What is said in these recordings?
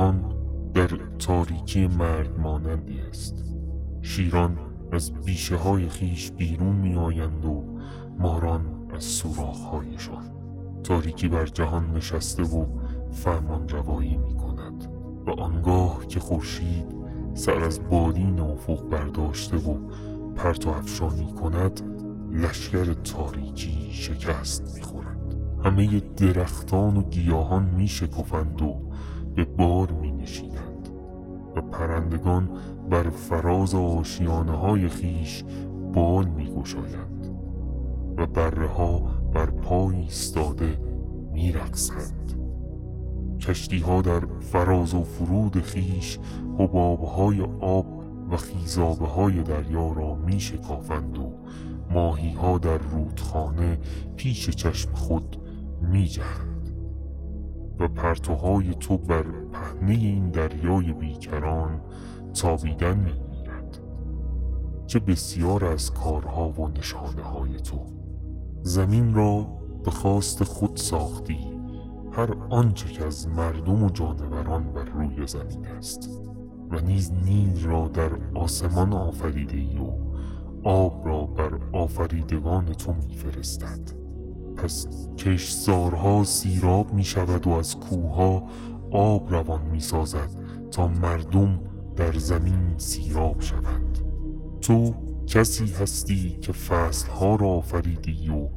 جهان در تاریکی مرد مانندی است. شیران از بیشه های خیش بیرون می آیند و ماران از سوراخ هایشان. تاریکی بر جهان نشسته و فرمان روایی می کند و آنگاه که خورشید سر از بالین افق برداشته و پرتو افشانی کند لشکر تاریکی شکست می‌خورد همه درختان و گیاهان می شکفند و به بار می نشینند و پرندگان بر فراز آشیانه های خیش بال می گشایند و بره ها بر پای ایستاده می رقصند. کشتی ها در فراز و فرود خیش حباب های آب و خیزابه های دریا را می شکافند و ماهی ها در رودخانه پیش چشم خود می جهند و پرتوهای تو بر پهنه این دریای بیکران تابیدن می گیرد چه بسیار از کارها و نشانه های تو. زمین را به خواست خود ساختی. هر آنچه که از مردم و جانوران بر روی زمین است. و نیز نیل را در آسمان آفریده ای و آب را بر آفریدگان تو میفرستد. پس کشزارها سیراب می شود و از کوها آب روان می سازد تا مردم در زمین سیراب شوند. تو کسی هستی که فصلها را آفریدی و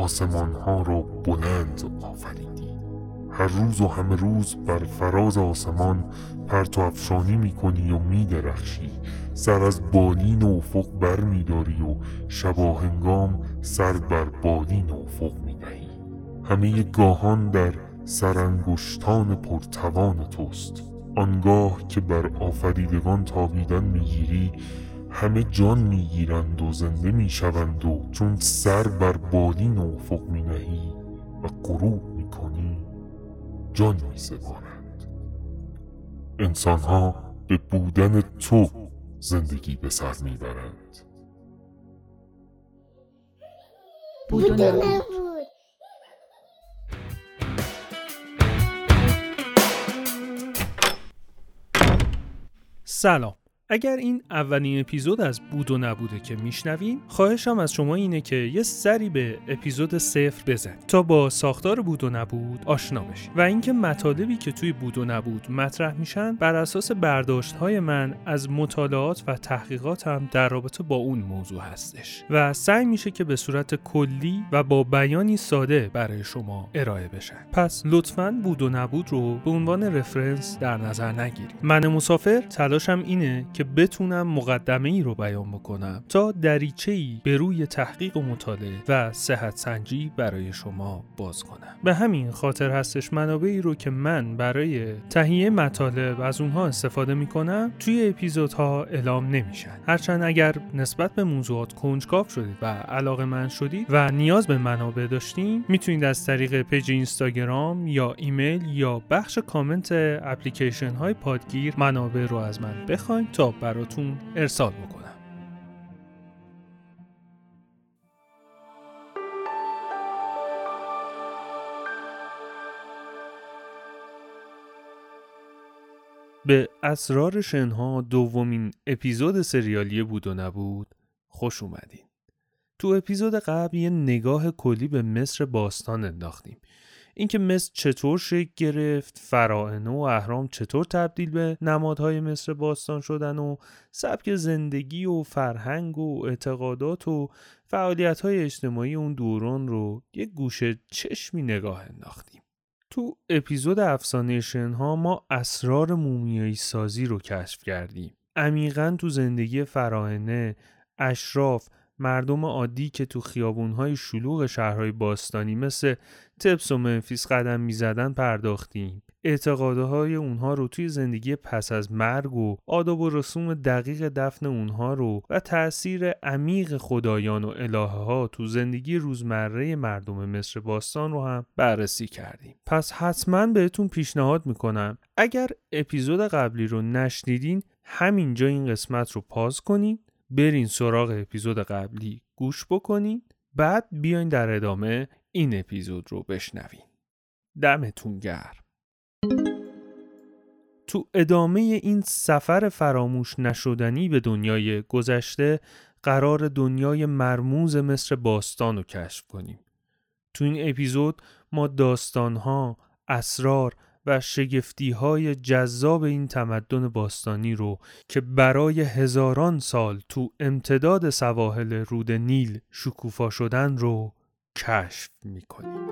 آسمانها را بلند آفریدی. هر روز و همه روز بر فراز آسمان پرتو افشانی می‌کنی و میدرخشی. سر از بالین افق بر میداری و شباهنگام سر بر بالین افق می‌دهی. همه گاهان در سرانگشتان پرتوان توست. آنگاه که بر آفریدگان تابیدن می‌گیری همه جان می‌گیرند و زنده می‌شوند و چون سر بر بالین افق مینهی و غروب می‌کنی جان میسپارند. انسانها به بودن تو زندگی به سر می‌برند. بود. سلام. اگر این اولین اپیزود از بود و نبوده که میشنوین خواهشم از شما اینه که یه سری به اپیزود صفر بزنید تا با ساختار بود و نبود آشنا بشید. و اینکه مطالبی که توی بود و نبود مطرح میشن بر اساس برداشت های من از مطالعات و تحقیقاتم در رابطه با اون موضوع هستش. و سعی میشه که به صورت کلی و با بیانی ساده برای شما ارائه بشن. پس لطفا بود و نبود رو به عنوان رفرنس در نظر نگیرید. من مسافر تلاشم اینه که بتونم مقدمه ای رو بیان بکنم تا دریچه ای به روی تحقیق و مطالعه و صحت سنجی برای شما باز کنم. به همین خاطر هستش منابعی رو که من برای تهیه مطالب از اونها استفاده می‌کنم توی اپیزودها اعلام نمیشن. هرچند اگر نسبت به موضوعات کنجکاو شدید و علاقه مند شدید و نیاز به منابع داشتین می‌تونید از طریق پیج اینستاگرام یا ایمیل یا بخش کامنت اپلیکیشن های پادگیر منابع رو از من بخواید تا براتون ارسال بکنم. به اسرار شنها دومین اپیزود سریالی بود و نبود خوش اومدین. تو اپیزود قبل یه نگاه کلی به مصر باستان انداختیم. اینکه مصر چطور شکل گرفت فراعنه و اهرام چطور تبدیل به نمادهای مصر باستان شدن و سبک زندگی و فرهنگ و اعتقادات و فعالیت های اجتماعی اون دوران رو یک گوشه چشمی نگاه انداختیم. تو اپیزود افسانه شنها ما اسرار مومیایی سازی رو کشف کردیم. عمیقا تو زندگی فراعنه اشراف مردم عادی که تو خیابونهای شلوغ شهرهای باستانی مثل تبس و منفیس قدم می‌زدن پرداختیم. اعتقادهای اونها رو توی زندگی پس از مرگ و آداب و رسوم دقیق دفن اونها رو و تأثیر عمیق خدایان و الهه ها تو زندگی روزمره مردم مصر باستان رو هم بررسی کردیم. پس حتما بهتون پیشنهاد می‌کنم. اگر اپیزود قبلی رو نشنیدین همینجا این قسمت رو پاز کنین برین سراغ اپیزود قبلی گوش بکنین بعد بیاین در ادامه این اپیزود رو بشنوین دمتون گرم تو ادامه این سفر فراموش نشدنی به دنیای گذشته قرار دنیای مرموز مصر باستان رو کشف کنیم. تو این اپیزود ما داستانها، اسرار و شگفتی های جذاب این تمدن باستانی رو که برای هزاران سال تو امتداد سواحل رود نیل شکوفا شدن رو کشف می‌کنیم.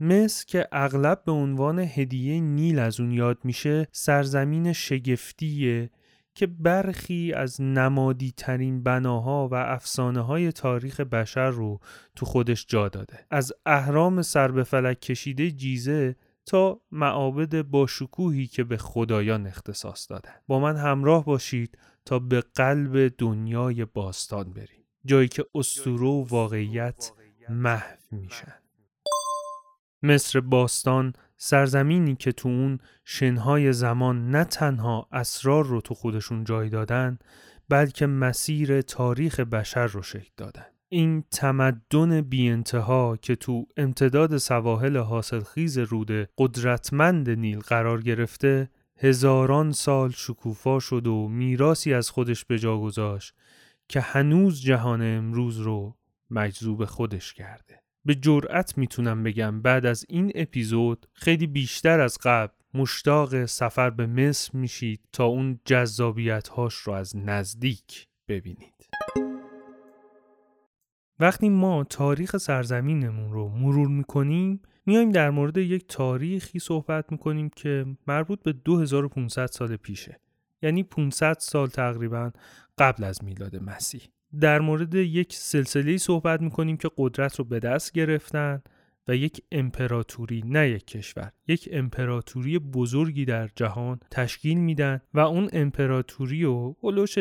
مصر که اغلب به عنوان هدیه نیل از اون یاد میشه سرزمین شگفتیه که برخی از نمادی ترین بناها و افسانه های تاریخ بشر رو تو خودش جا داده از اهرام سر به فلک کشیده جیزه تا معابد با شکوهی که به خدایان اختصاص دادن. با من همراه باشید تا به قلب دنیای باستان بریم. جایی که اسطوره و واقعیت محو میشن. مصر باستان سرزمینی که تو اون شنهای زمان نه تنها اسرار رو تو خودشون جای دادن بلکه مسیر تاریخ بشر رو شکل دادن. این تمدن بی انتها که تو امتداد سواحل حاصلخیز رود قدرتمند نیل قرار گرفته هزاران سال شکوفا شد و میراسی از خودش به جا گذاشت که هنوز جهان امروز رو مجذوب خودش کرده. به جرأت می‌تونم بگم بعد از این اپیزود خیلی بیشتر از قبل مشتاق سفر به مصر میشید تا اون جذابیت هاش رو از نزدیک ببینید. وقتی ما تاریخ سرزمینمون رو مرور می‌کنیم میایم در مورد یک تاریخی صحبت می‌کنیم که مربوط به 2500 سال پیشه. یعنی 500 سال تقریبا قبل از میلاد مسیح. در مورد یک سلسله صحبت می‌کنیم که قدرت رو به دست گرفتن و یک امپراتوری نه یک کشور یک امپراتوری بزرگی در جهان تشکیل میدن و اون امپراتوری رو هلوش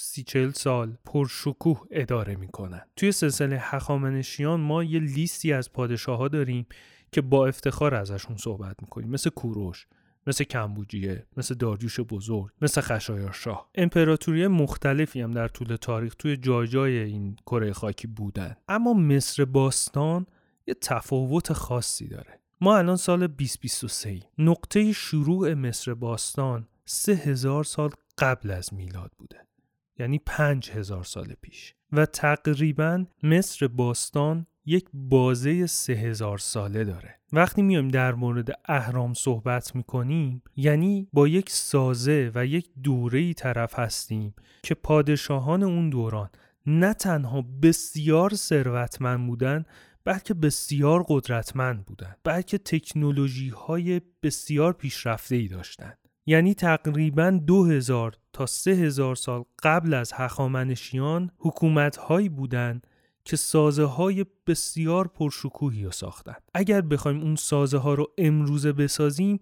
230 سال پرشکوه اداره می‌کنن. توی سلسله هخامنشیان ما یه لیستی از پادشاه ها داریم که با افتخار ازشون صحبت می‌کنیم. مثل کوروش مثل کمبوجیه مثل داریوش بزرگ مثل خشایارشاه. امپراتوری مختلفی هم در طول تاریخ توی جای جای این کره خاکی بودن. اما مصر باستان یه تفاوت خاصی داره. ما الان سال 2023 نقطه شروع مصر باستان سه هزار سال قبل از میلاد بوده. یعنی پنج هزار سال پیش. و تقریبا مصر باستان یک بازه سه هزار ساله داره. وقتی میایم در مورد اهرام صحبت می‌کنیم یعنی با یک سازه و یک دوره طرف هستیم که پادشاهان اون دوران نه تنها بسیار ثروتمند بودن بلکه بسیار قدرتمند بودند بلکه تکنولوژی های بسیار پیشرفته ای داشتند یعنی تقریبا 2000 تا 3000 سال قبل از هخامنشیان حکومت هایی بودند که سازه های بسیار پرشکوهی رو ساختن اگر بخوایم اون سازه ها رو امروزه بسازیم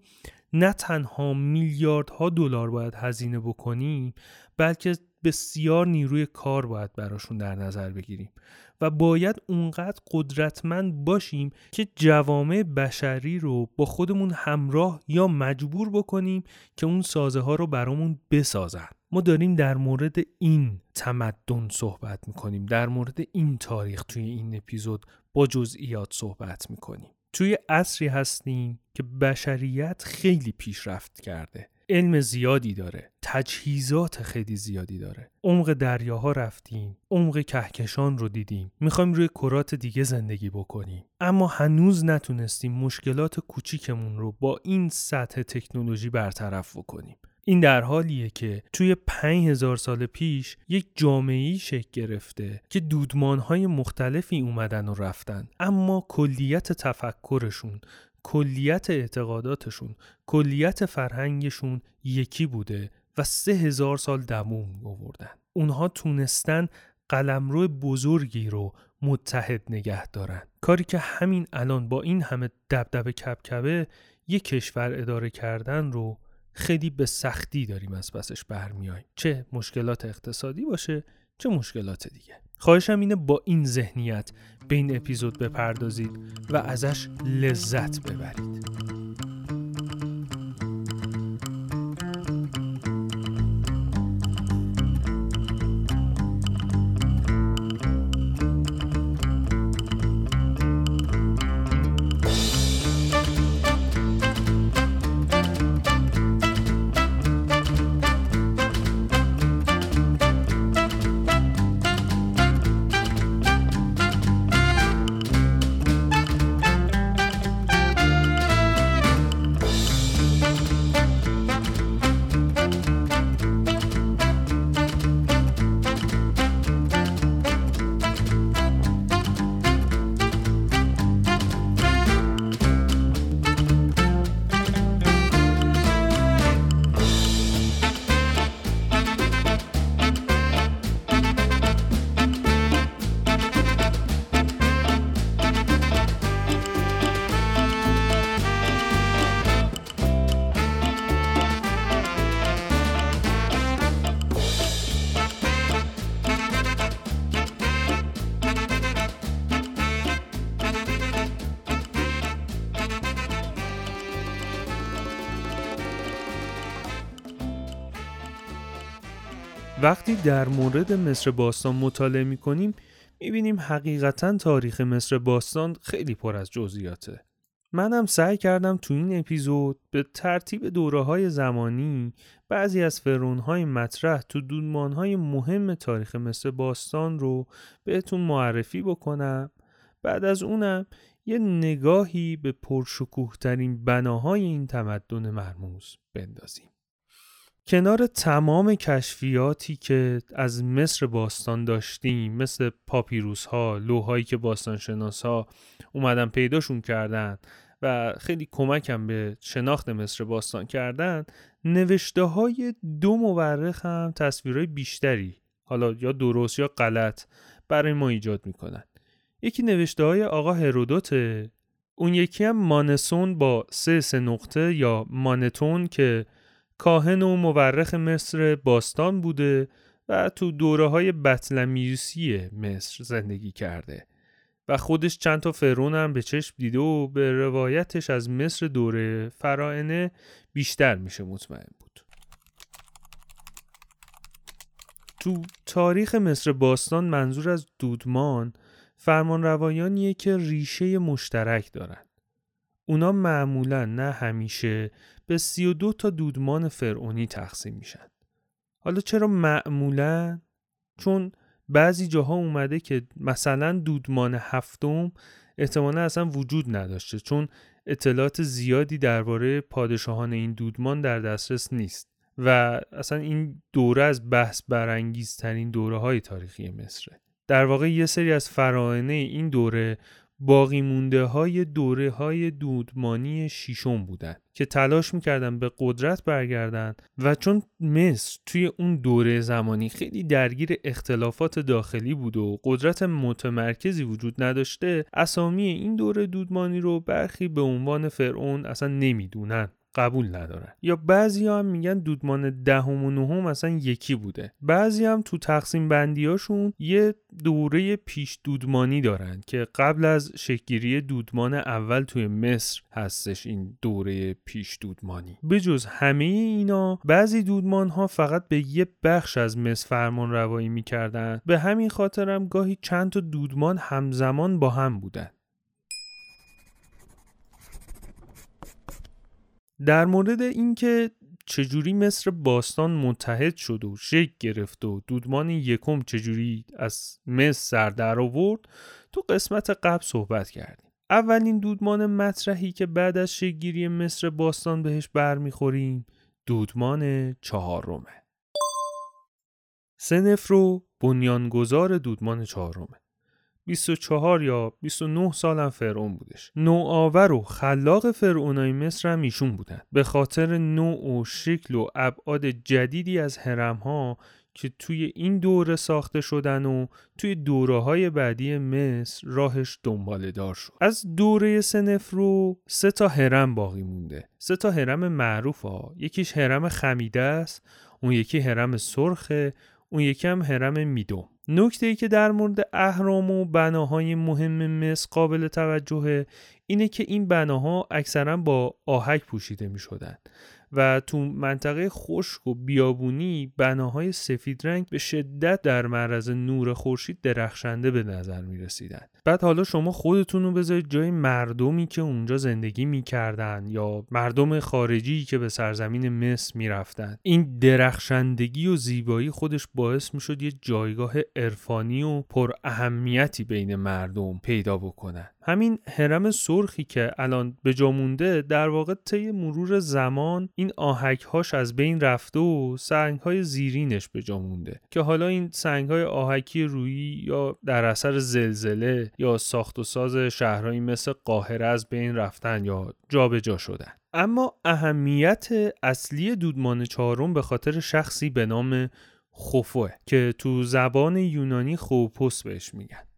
نه تنها میلیاردها دلار باید هزینه بکنیم بلکه بسیار نیروی کار باید براشون در نظر بگیریم و باید اونقدر قدرتمند باشیم که جوامع بشری رو با خودمون همراه یا مجبور بکنیم که اون سازه ها رو برامون بسازن. ما داریم در مورد این تمدن صحبت می‌کنیم در مورد این تاریخ توی این اپیزود با جزئیات صحبت می‌کنیم. توی عصری هستیم که بشریت خیلی پیشرفت کرده. علم زیادی داره. تجهیزات خیلی زیادی داره. عمق دریاها رفتیم. عمق کهکشان رو دیدیم. می‌خوایم روی کرات دیگه زندگی بکنیم. اما هنوز نتونستیم مشکلات کوچیکمون رو با این سطح تکنولوژی برطرف بکنیم. این در حالیه که توی 5000 سال پیش یک جامعه شکل گرفته که دودمانهای مختلفی اومدن و رفتن. اما کلیت تفکرشون کلیت اعتقاداتشون کلیت فرهنگشون یکی بوده و سه هزار سال دموم آوردن اونها تونستن قلمرو بزرگی رو متحد نگه دارن. کاری که همین الان با این همه دبدبه کبکبه یک کشور اداره کردن رو خیلی به سختی داریم از پسش برمیایم چه مشکلات اقتصادی باشه چه مشکلات دیگه. خواهشم اینه با این ذهنیت به این اپیزود بپردازید و ازش لذت ببرید. وقتی در مورد مصر باستان مطالعه می کنیم می بینیم حقیقتا تاریخ مصر باستان خیلی پر از جزئیاته. منم سعی کردم تو این اپیزود به ترتیب دوره های زمانی بعضی از فرون های مطرح تو دونمان های مهم تاریخ مصر باستان رو بهتون معرفی بکنم بعد از اونم یه نگاهی به پرشکوه ترین بناهای این تمدن مرموز بندازیم. کنار تمام کشفیاتی که از مصر باستان داشتیم مثل پاپیروس ها لوهایی که باستانشناس ها اومدن پیداشون کردن و خیلی کمکم به شناخت مصر باستان کردن نوشته های دو مورخ هم تصویرهای بیشتری حالا یا درست یا غلط برای ما ایجاد می‌کنن. یکی نوشته های آقا هرودوته اون یکی هم مانسون با سه سه نقطه یا مانتون که کاهن و مورخ مصر باستان بوده و تو دوره های بطلمیوسی مصر زندگی کرده و خودش چند تا فرون هم به چشم دیده و به روایتش از مصر دوره فرائنه بیشتر میشه مطمئن بود. تو تاریخ مصر باستان منظور از دودمان فرمان روایانیه که ریشه مشترک دارن. اونا معمولا نه همیشه به 32 تا دودمان فرعونی تقسیم میشن. حالا چرا معمولا؟ چون بعضی جاها اومده که مثلا دودمان هفتم احتمالا اصلا وجود نداشته چون اطلاعات زیادی درباره پادشاهان این دودمان در دسترس نیست و اصلا این دوره از بحث برانگیزترین دوره های تاریخی مصره در واقع یه سری از فرائنه این دوره باقی مونده های دوره های دودمانی شیشم بودن که تلاش می‌کردن به قدرت برگردن و چون مصر توی اون دوره زمانی خیلی درگیر اختلافات داخلی بود و قدرت متمرکزی وجود نداشته اسامی این دوره دودمانی رو برخی به عنوان فرعون اصلا نمی‌دونن. قبول ندارن. یا بعضی هم میگن دودمان دهم و نهم اصلا یکی بوده. بعضی هم تو تقسیم بندیاشون یه دوره پیش دودمانی دارن که قبل از شکگیری دودمان اول توی مصر هستش این دوره پیش دودمانی. بجز همه اینا بعضی دودمان ها فقط به یه بخش از مصر فرمان روایی می‌کردن. به همین خاطرم گاهی چند تا دودمان همزمان با هم بودن. در مورد اینکه چجوری مصر باستان متحد شد و شکل گرفت و دودمان یکم چجوری از مصر سر در آورد تو قسمت قبل صحبت کردیم. اولین دودمان مطرحی که بعد از شکلگیری مصر باستان بهش برمیخوریم دودمان چهارمه. سنفرو بنیانگذار دودمان چهارمه. 24 یا 29 سالم فرعون بودش. نوآور و خلاق فرعونای مصر هم ایشون بودن. به خاطر نوع و شکل و ابعاد جدیدی از ها که توی این دوره ساخته شدن و توی دوره های بعدی مصر راهش دنباله دار شد. از دوره سنفرو سه تا هرم باقی مونده. سه تا هرم معروف ها. یکیش هرم خمیده است اون یکی هرم سرخه اون یکی هم هرم میدوم نکته ای که در مورد اهرام و بناهای مهم مصر قابل توجهه اینه که این بناها اکثرا با آهک پوشیده می شدن و تو منطقه خشک و بیابونی بناهای سفید رنگ به شدت در معرض نور خورشید درخشنده به نظر می رسیدن. بعد حالا شما خودتون رو بذارید جای مردمی که اونجا زندگی می‌کردن یا مردم خارجی که به سرزمین مصر می‌رفتن این درخشندگی و زیبایی خودش باعث می‌شد یه جایگاه عرفانی و پر اهمیتی بین مردم پیدا بکنن همین حرم سرخی که الان به جا مونده در واقع طی مرور زمان این آهک هاش از بین رفته و سنگ های زیرینش به جا مونده که حالا این سنگ های آهکی رویی یا در اثر زلزله یا ساخت و ساز شهرهایی مثل قاهره از بین رفتن یا جابجا جا شدن. اما اهمیت اصلی دودمان چهارم به خاطر شخصی به نام خوفوه که تو زبان یونانی خوپوس بهش میگن.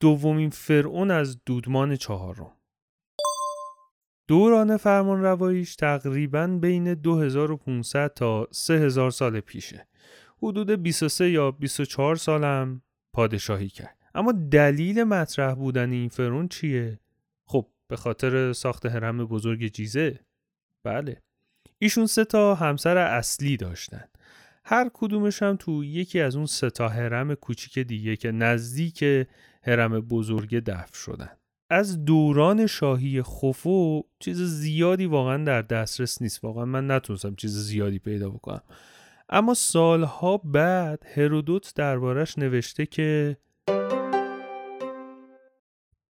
دومین فرعون از دودمان چهارم. دوران فرمان رواییش تقریبا بین 2500 تا 3000 سال پیشه. حدود 23 یا 24 سالم پادشاهی کرد. اما دلیل مطرح بودن این فرون چیه؟ خب به خاطر ساخت حرم بزرگ جیزه. بله. ایشون سه تا همسر اصلی داشتن. هر کدومش هم تو یکی از اون ستا هرم کوچیک دیگه که نزدیک هرم بزرگ دفن شدن. از دوران شاهی خفو چیز زیادی واقعا در دسترس نیست. واقعا من نتونستم چیز زیادی پیدا بکنم. اما سالها بعد هرودوت دربارش نوشته که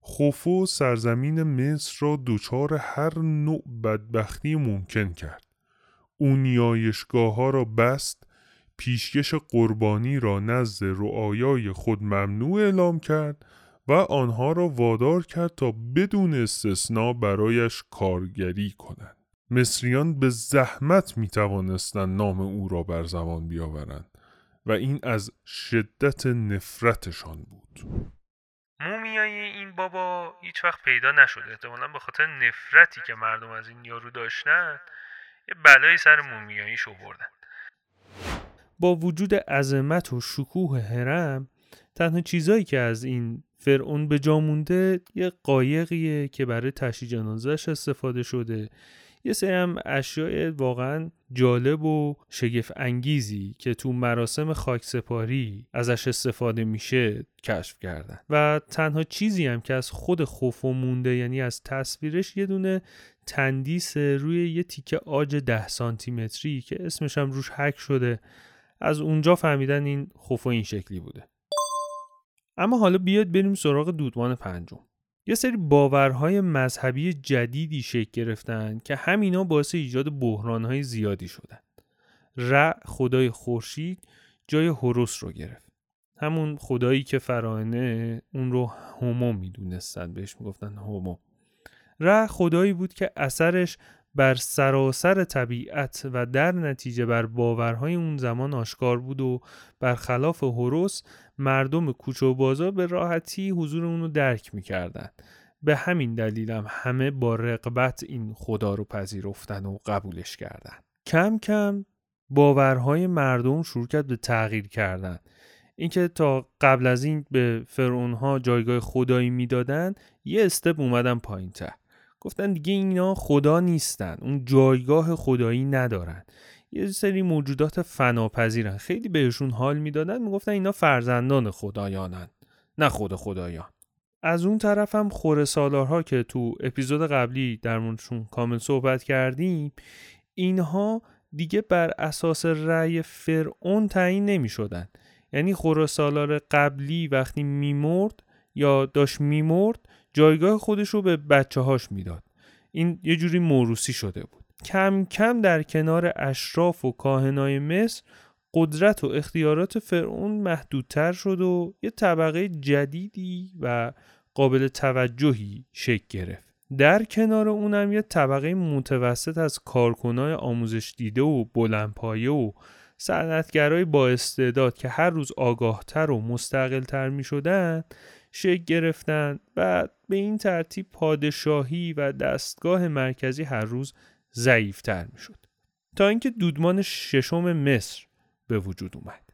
خوفو سرزمین مصر را دچار هر نوع بدبختی ممکن کرد. او نیایشگاه ها را بست پیشکش قربانی را نزد رعایای خود ممنوع اعلام کرد و آنها را وادار کرد تا بدون استثنا برایش کارگری کنند. مصریان به زحمت می توانستند نام او را بر زبان بیاورند و این از شدت نفرتشان بود. مومیای این بابا هیچ وقت پیدا نشد احتمالا به خاطر نفرتی که مردم از این یارو داشتن یه بلایی سر مومیاییش بردن با وجود عظمت و شکوه هرم تنها چیزایی که از این فرعون به جا مونده یه قایقیه که برای تشییع جنازش استفاده شده. یه سری هم اشیاء واقعا جالب و شگفت انگیزی که تو مراسم خاکسپاری ازش استفاده میشه کشف کردن. و تنها چیزی هم که از خود خوف و مونده یعنی از تصویرش یه دونه تندیس روی یه تیکه آج ده سانتیمتری که اسمش هم روش حک شده. از اونجا فهمیدن این خوف این شکلی بوده اما حالا بیاد بریم سراغ دودمان پنجم یه سری باورهای مذهبی جدیدی شکل گرفتن که همینا باعث ایجاد بحرانهای زیادی شدن. ر خدای خورشید جای هوروس رو گرفت. همون خدایی که فرانه اون رو هومو می‌دونستن بهش می‌گفتن هومو. ر خدایی بود که اثرش بر سراسر طبیعت و در نتیجه بر باورهای اون زمان آشکار بود و برخلاف هوروس مردم کوچه و بازار به راحتی حضور اونو درک می‌کردن. به همین دلیلم هم همه با رقبت این خدا رو پذیرفتن و قبولش کردن. کم کم باورهای مردم شروع کرد به تغییر کردن. اینکه تا قبل از این به فرعونها جایگاه خدایی می‌دادن یه استپ اومدن پایین تر گفتن دیگه اینا خدا نیستن. اون جایگاه خدایی ندارن. یه سری موجودات فناپذیرن. خیلی بهشون حال می‌دادن می‌گفتن اینا فرزندان خدایانن نه خود خدایان. از اون طرف هم خوره سالارها که تو اپیزود قبلی در موردشون کامل صحبت کردیم اینها دیگه بر اساس رأی فرعون تعیین نمی شدن یعنی خوره سالار قبلی وقتی میمرد یا داشت میمرد جایگاه خودش رو به بچه هاش می‌داد. این یه جوری موروسی شده بود. کم کم در کنار اشراف و کاهنای مصر قدرت و اختیارات فرعون محدودتر شد و یه طبقه جدیدی و قابل توجهی شکل گرفت. در کنار اونم یه طبقه متوسط از کارکنای آموزش دیده و بلندپایه و صنعتگرای با استعداد که هر روز آگاهتر و مستقلتر می شدن شکل گرفتن و به این ترتیب پادشاهی و دستگاه مرکزی هر روز ضعیفتر می شد تا اینکه دودمان ششم مصر به وجود اومد.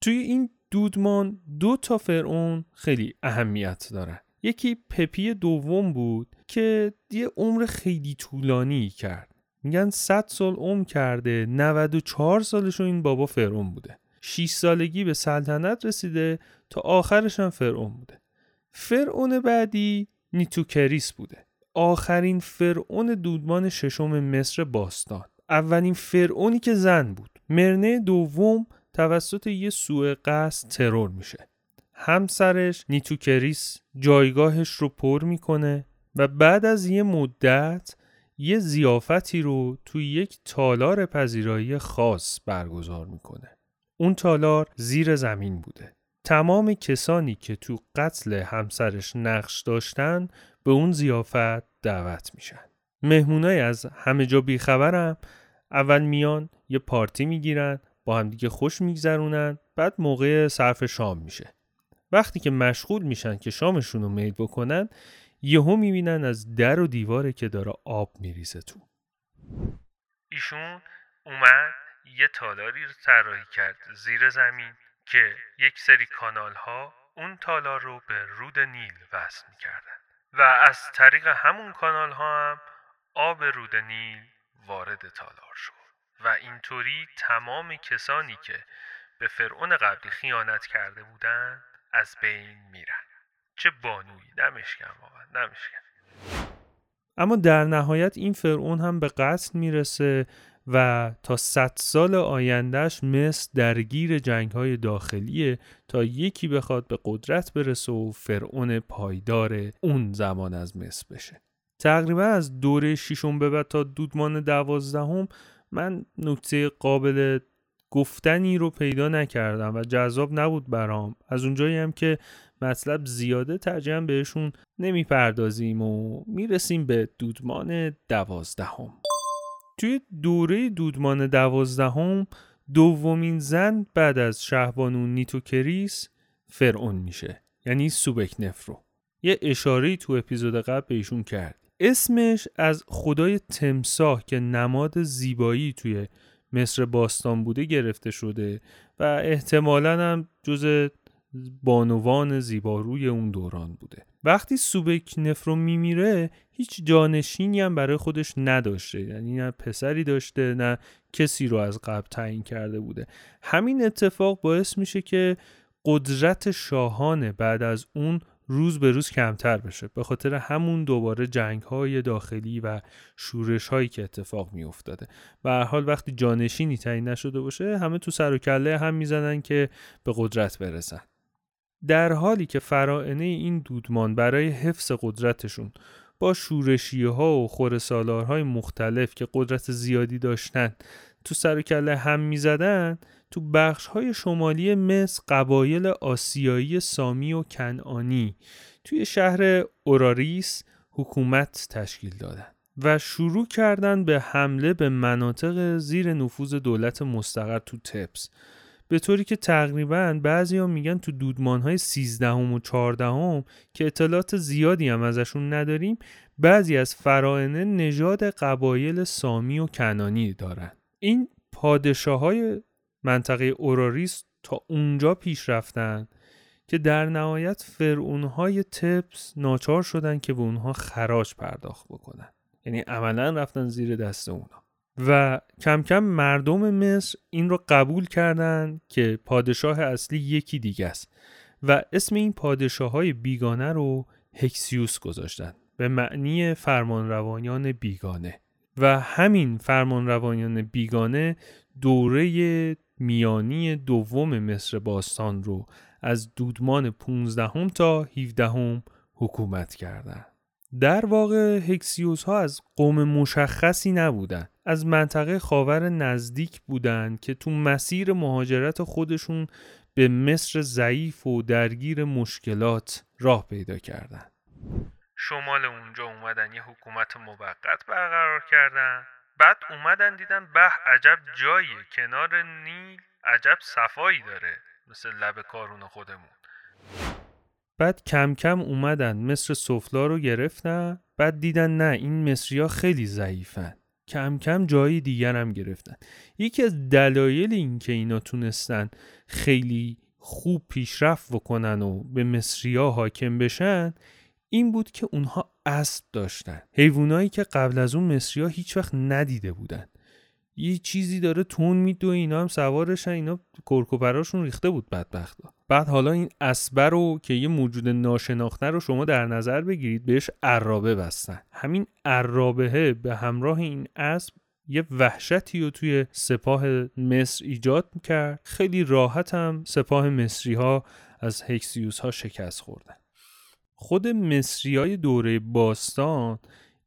توی این دودمان دو تا فرعون خیلی اهمیت دارن. یکی پپی دوم بود که یه عمر خیلی طولانی کرد. میگن 100 سال عمر کرده 94 سالش این بابا فرعون بوده. 6 سالگی به سلطنت رسیده تا آخرش هم فرعون بوده. فرعون بعدی نیتوکریس بوده. آخرین فرعون دودمان ششم مصر باستان. اولین فرعونی که زن بود. مرنره دوم توسط یه سوء قصد ترور میشه. همسرش نیتوکریس جایگاهش رو پر می‌کنه و بعد از یه مدت یه ضیافتی رو توی یک تالار پذیرایی خاص برگزار می‌کنه. اون تالار زیر زمین بوده. تمام کسانی که تو قتل همسرش نقش داشتن به اون زیافت دعوت میشن. مهمونای از همه جا بیخبرم. اول میان یه پارتی می‌گیرن با همدیگه خوش میگذرونن بعد موقع صرف شام میشه. وقتی که مشغول میشن که شامشون رو میل بکنن یهو می‌بینن از در و دیواره که داره آب میریزه تو. ایشون اومد؟ یه تالاری رو طراحی کرد زیر زمین که یک سری کانال ها اون تالار رو به رود نیل وصل می‌کردن. و از طریق همون کانال ها هم آب رود نیل وارد تالار شد. و اینطوری تمام کسانی که به فرعون قبلی خیانت کرده بودند از بین میرن. چه بانویی نمشکن واقعا نمشکن اما در نهایت این فرعون هم به قصد می‌رسه و تا صد سال آیندهش مصر درگیر جنگ های داخلیه تا یکی بخواد به قدرت برسه و فرعون پایدار اون زمان از مصر بشه. تقریبا از دوره ششم به بعد تا دودمان دوازدهم من نکته قابل گفتنی رو پیدا نکردم و جذاب نبود برام. از اونجایی هم که مطلب زیاده ترجیحاً بهشون نمی‌پردازیم و می‌رسیم به دودمان دوازدهم. توی دوره دودمان دوازدهم دومین زن بعد از شهبانو نیتوکریس فرعون میشه. یعنی سوبک نفرو. یه اشاره تو اپیزود قبل بهشون کرد. اسمش از خدای تمساه که نماد زیبایی توی مصر باستان بوده گرفته شده و احتمالا هم جز بانوان زیباروی اون دوران بوده. وقتی سوبک نفرو میمیره هیچ جانشینی هم برای خودش نداشته. یعنی نه پسری داشته نه کسی رو از قبل تعیین کرده بوده. همین اتفاق باعث میشه که قدرت شاهانه بعد از اون روز به روز کمتر بشه. به خاطر همون دوباره جنگ های داخلی و شورش هایی که اتفاق می افتاده هر حال وقتی جانشینی تعیین نشده باشه همه تو سر و کله هم می‌زنن که به قدرت برسن. در حالی که فرائنه این دودمان برای حفظ قدرتشون با شورشی ها و خورسالارهای مختلف که قدرت زیادی داشتن تو سر و کله هم می‌زدن تو بخش های شمالی مصر قبایل آسیایی سامی و کنعانی توی شهر اوراریس حکومت تشکیل دادن و شروع کردن به حمله به مناطق زیر نفوذ دولت مستقر تو تپس به طوری که تقریبا بعضی ها میگن تو دودمان های 13 و 14 که اطلاعات زیادی هم ازشون نداریم بعضی از فرائنه نژاد قبایل سامی و کنانی دارن. این پادشاه های منطقه اوراریس تا اونجا پیش رفتن که در نهایت فرعونهای تپس ناچار شدن که به اونها خراج پرداخت بکنن. یعنی عملا رفتن زیر دست اونا. و کم کم مردم مصر این رو قبول کردن که پادشاه اصلی یکی دیگه است و اسم این پادشاه های بیگانه رو هکسیوس گذاشتن به معنی فرمانروایان بیگانه و همین فرمانروایان بیگانه دوره میانی دوم مصر باستان رو از دودمان 15 تا 17 حکومت کردند. در واقع هکسیوس ها از قوم مشخصی نبودند. از منطقه خاور نزدیک بودند که تو مسیر مهاجرت خودشون به مصر ضعیف و درگیر مشکلات راه پیدا کردند. شمال اونجا اومدن یه حکومت موقت برقرار کردن بعد اومدن دیدن به عجب جاییه کنار نیل عجب صفایی داره مثل لب کارون خودمون بعد کم کم اومدن مصر سفلا رو گرفتن بعد دیدن نه این مصری خیلی ضعیفن. کم کم جایی دیگر هم گرفتن. یکی از دلایل این که اینا تونستن خیلی خوب پیشرفت بکنن و به مصری حاکم بشن این بود که اونها اسب داشتن. حیوانایی که قبل از اون مصری ها هیچ وقت ندیده بودن. یه چیزی داره تون میدو اینا هم سوارشن اینا کرکوپراشون ریخته بود بدبختا. بعد حالا این اسبه رو که یه موجود ناشناخته رو شما در نظر بگیرید بهش عرابه بستن. همین عرابه به همراه این اسب یه وحشتی رو توی سپاه مصر ایجاد کرد. خیلی راحت هم سپاه مصری ها از هکسیوس ها شکست خوردن. خود مصری های دوره باستان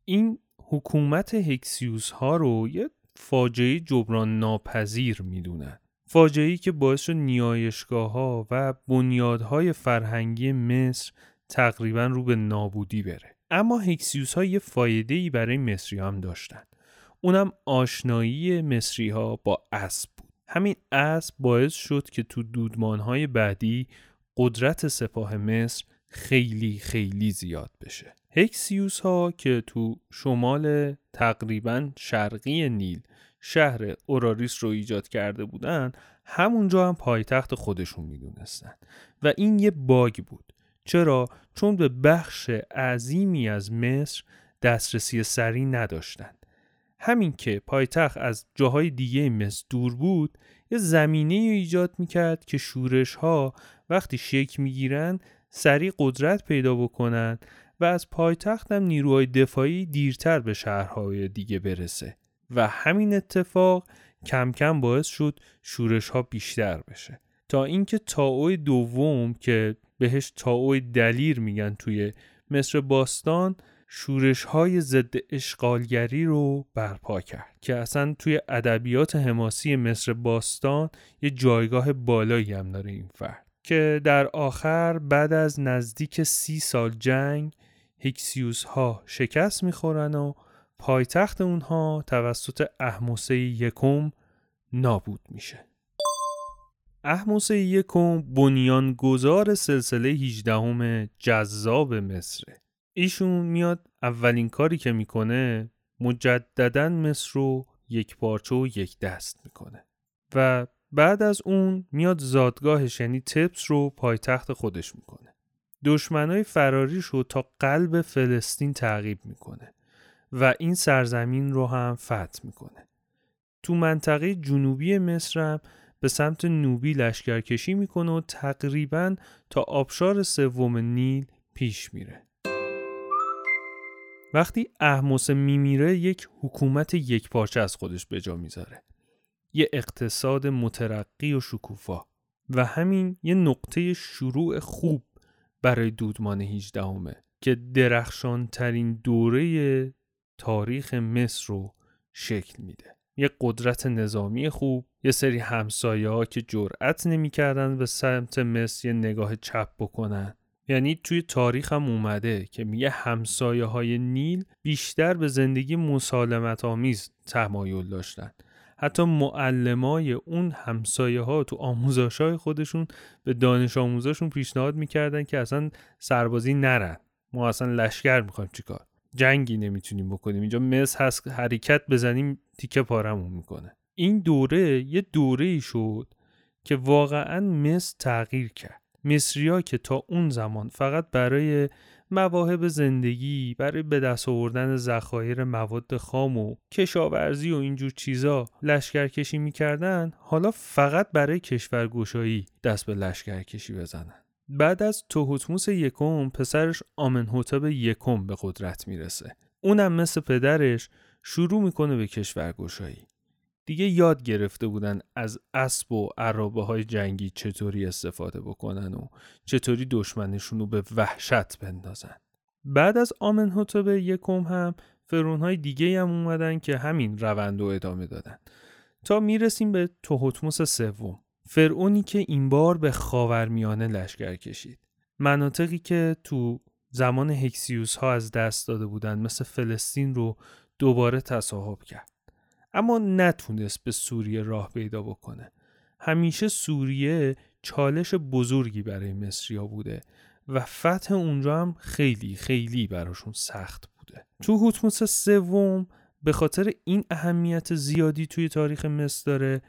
این حکومت هکسیوس ها رو یه فاجعه جبران ناپذیر می‌دونن. فاجعه که باعث شد نیایشگاه ها و بنیادهای فرهنگی مصر تقریبا رو به نابودی بره. اما هکسیوس ها یه فایده ای برای مصری هم داشتن. اونم آشنایی مصری ها با اسب بود. همین اسب باعث شد که تو دودمان های بعدی قدرت سپاه مصر خیلی خیلی زیاد بشه. هکسیوس ها که تو شمال تقریبا شرقی نیل شهر اوراریس رو ایجاد کرده بودن همونجا هم پایتخت خودشون می‌دونستن. و این یه باگ بود. چرا؟ چون به بخش عظیمی از مصر دسترسی سریع نداشتند همین که پایتخت از جاهای دیگه مصر دور بود یه زمینه ایجاد می‌کرد که شورش ها وقتی شک می‌گیرن سریع قدرت پیدا بکنن و از پایتخت هم نیروهای دفاعی دیرتر به شهرهای دیگه برسه. و همین اتفاق کم کم باعث شد شورش ها بیشتر بشه. تا اینکه تاو دوم که بهش تاو دلیر میگن توی مصر باستان شورش های ضد اشغالگری رو برپا کرد که اصلا توی ادبیات حماسی مصر باستان یه جایگاه بالایی هم داره این فرد. که در آخر بعد از نزدیک سی سال جنگ هیکسیوس ها شکست می‌خورن و پایتخت اونها توسط احموسه یکم نابود میشه. احموسه یکم بنیانگذار سلسله 18 جذاب مصره. ایشون میاد اولین کاری که می‌کنه مجددا مصر رو یک پارچه و یک دست می‌کنه. و بعد از اون میاد زادگاهش یعنی تپس رو پایتخت خودش می‌کنه. دشمنای فراریش رو تا قلب فلسطین تعقیب می‌کنه. و این سرزمین رو هم فتح می‌کنه. تو منطقه جنوبی مصر هم به سمت نوبی لشکرکشی می‌کنه و تقریبا تا آبشار سوم نیل پیش میره. وقتی احموس میمیره یک حکومت یک پارچه از خودش به جا می‌ذاره. یه اقتصاد مترقی و شکوفا و همین یه نقطه شروع خوب برای دودمان 18 همه که درخشان ترین دوره تاریخ مصر رو شکل میده. یه قدرت نظامی خوب یه سری همسایه ها که جرأت نمی‌کردن به سمت مصر یه نگاه چپ بکنن. یعنی توی تاریخ هم اومده که میگه همسایه های نیل بیشتر به زندگی مسالمت آمیز تمایل داشتن. حتی معلمای اون همسایه ها تو آموزاش های خودشون به دانش آموزاشون پیشنهاد می‌کردن که اصلا سربازی نرن. ما اصلا لشکر می‌خوایم چیکار؟ جنگی نمی‌تونیم بکنیم. اینجا مس هست حرکت بزنیم تیکه پارمون می‌کنه. این دوره یه دوره ای شد که واقعا مس تغییر کرد. مصریا که تا اون زمان فقط برای مواهب زندگی برای به دست آوردن ذخایر مواد خام و کشاورزی و اینجور چیزا لشکرکشی می‌کردن حالا فقط برای کشورگشایی دست به لشکرکشی بزنن. بعد از توهوتموس یکم پسرش آمنهوتب یکم به قدرت می‌رسه. اونم مثل پدرش شروع می‌کنه به کشورگشایی. دیگه یاد گرفته بودن از اسب و عرابه های جنگی چطوری استفاده بکنن و چطوری دشمنشون رو به وحشت بندازن. بعد از آمنهوتب یکم هم فرون های دیگه هم اومدن که همین روند رو ادامه دادن. تا می‌رسیم به توهوتموس سوم. فرعونی که این بار به خاورمیانه لشکر کشید. مناطقی که تو زمان هکسیوس ها از دست داده بودن مثل فلسطین رو دوباره تصاحب کرد. اما نتونست به سوریه راه پیدا بکنه. همیشه سوریه چالش بزرگی برای مصریا بوده و فتح اونجا هم خیلی خیلی براشون سخت بوده. تو هوتموس سوم به خاطر این اهمیت زیادی توی تاریخ مصر داره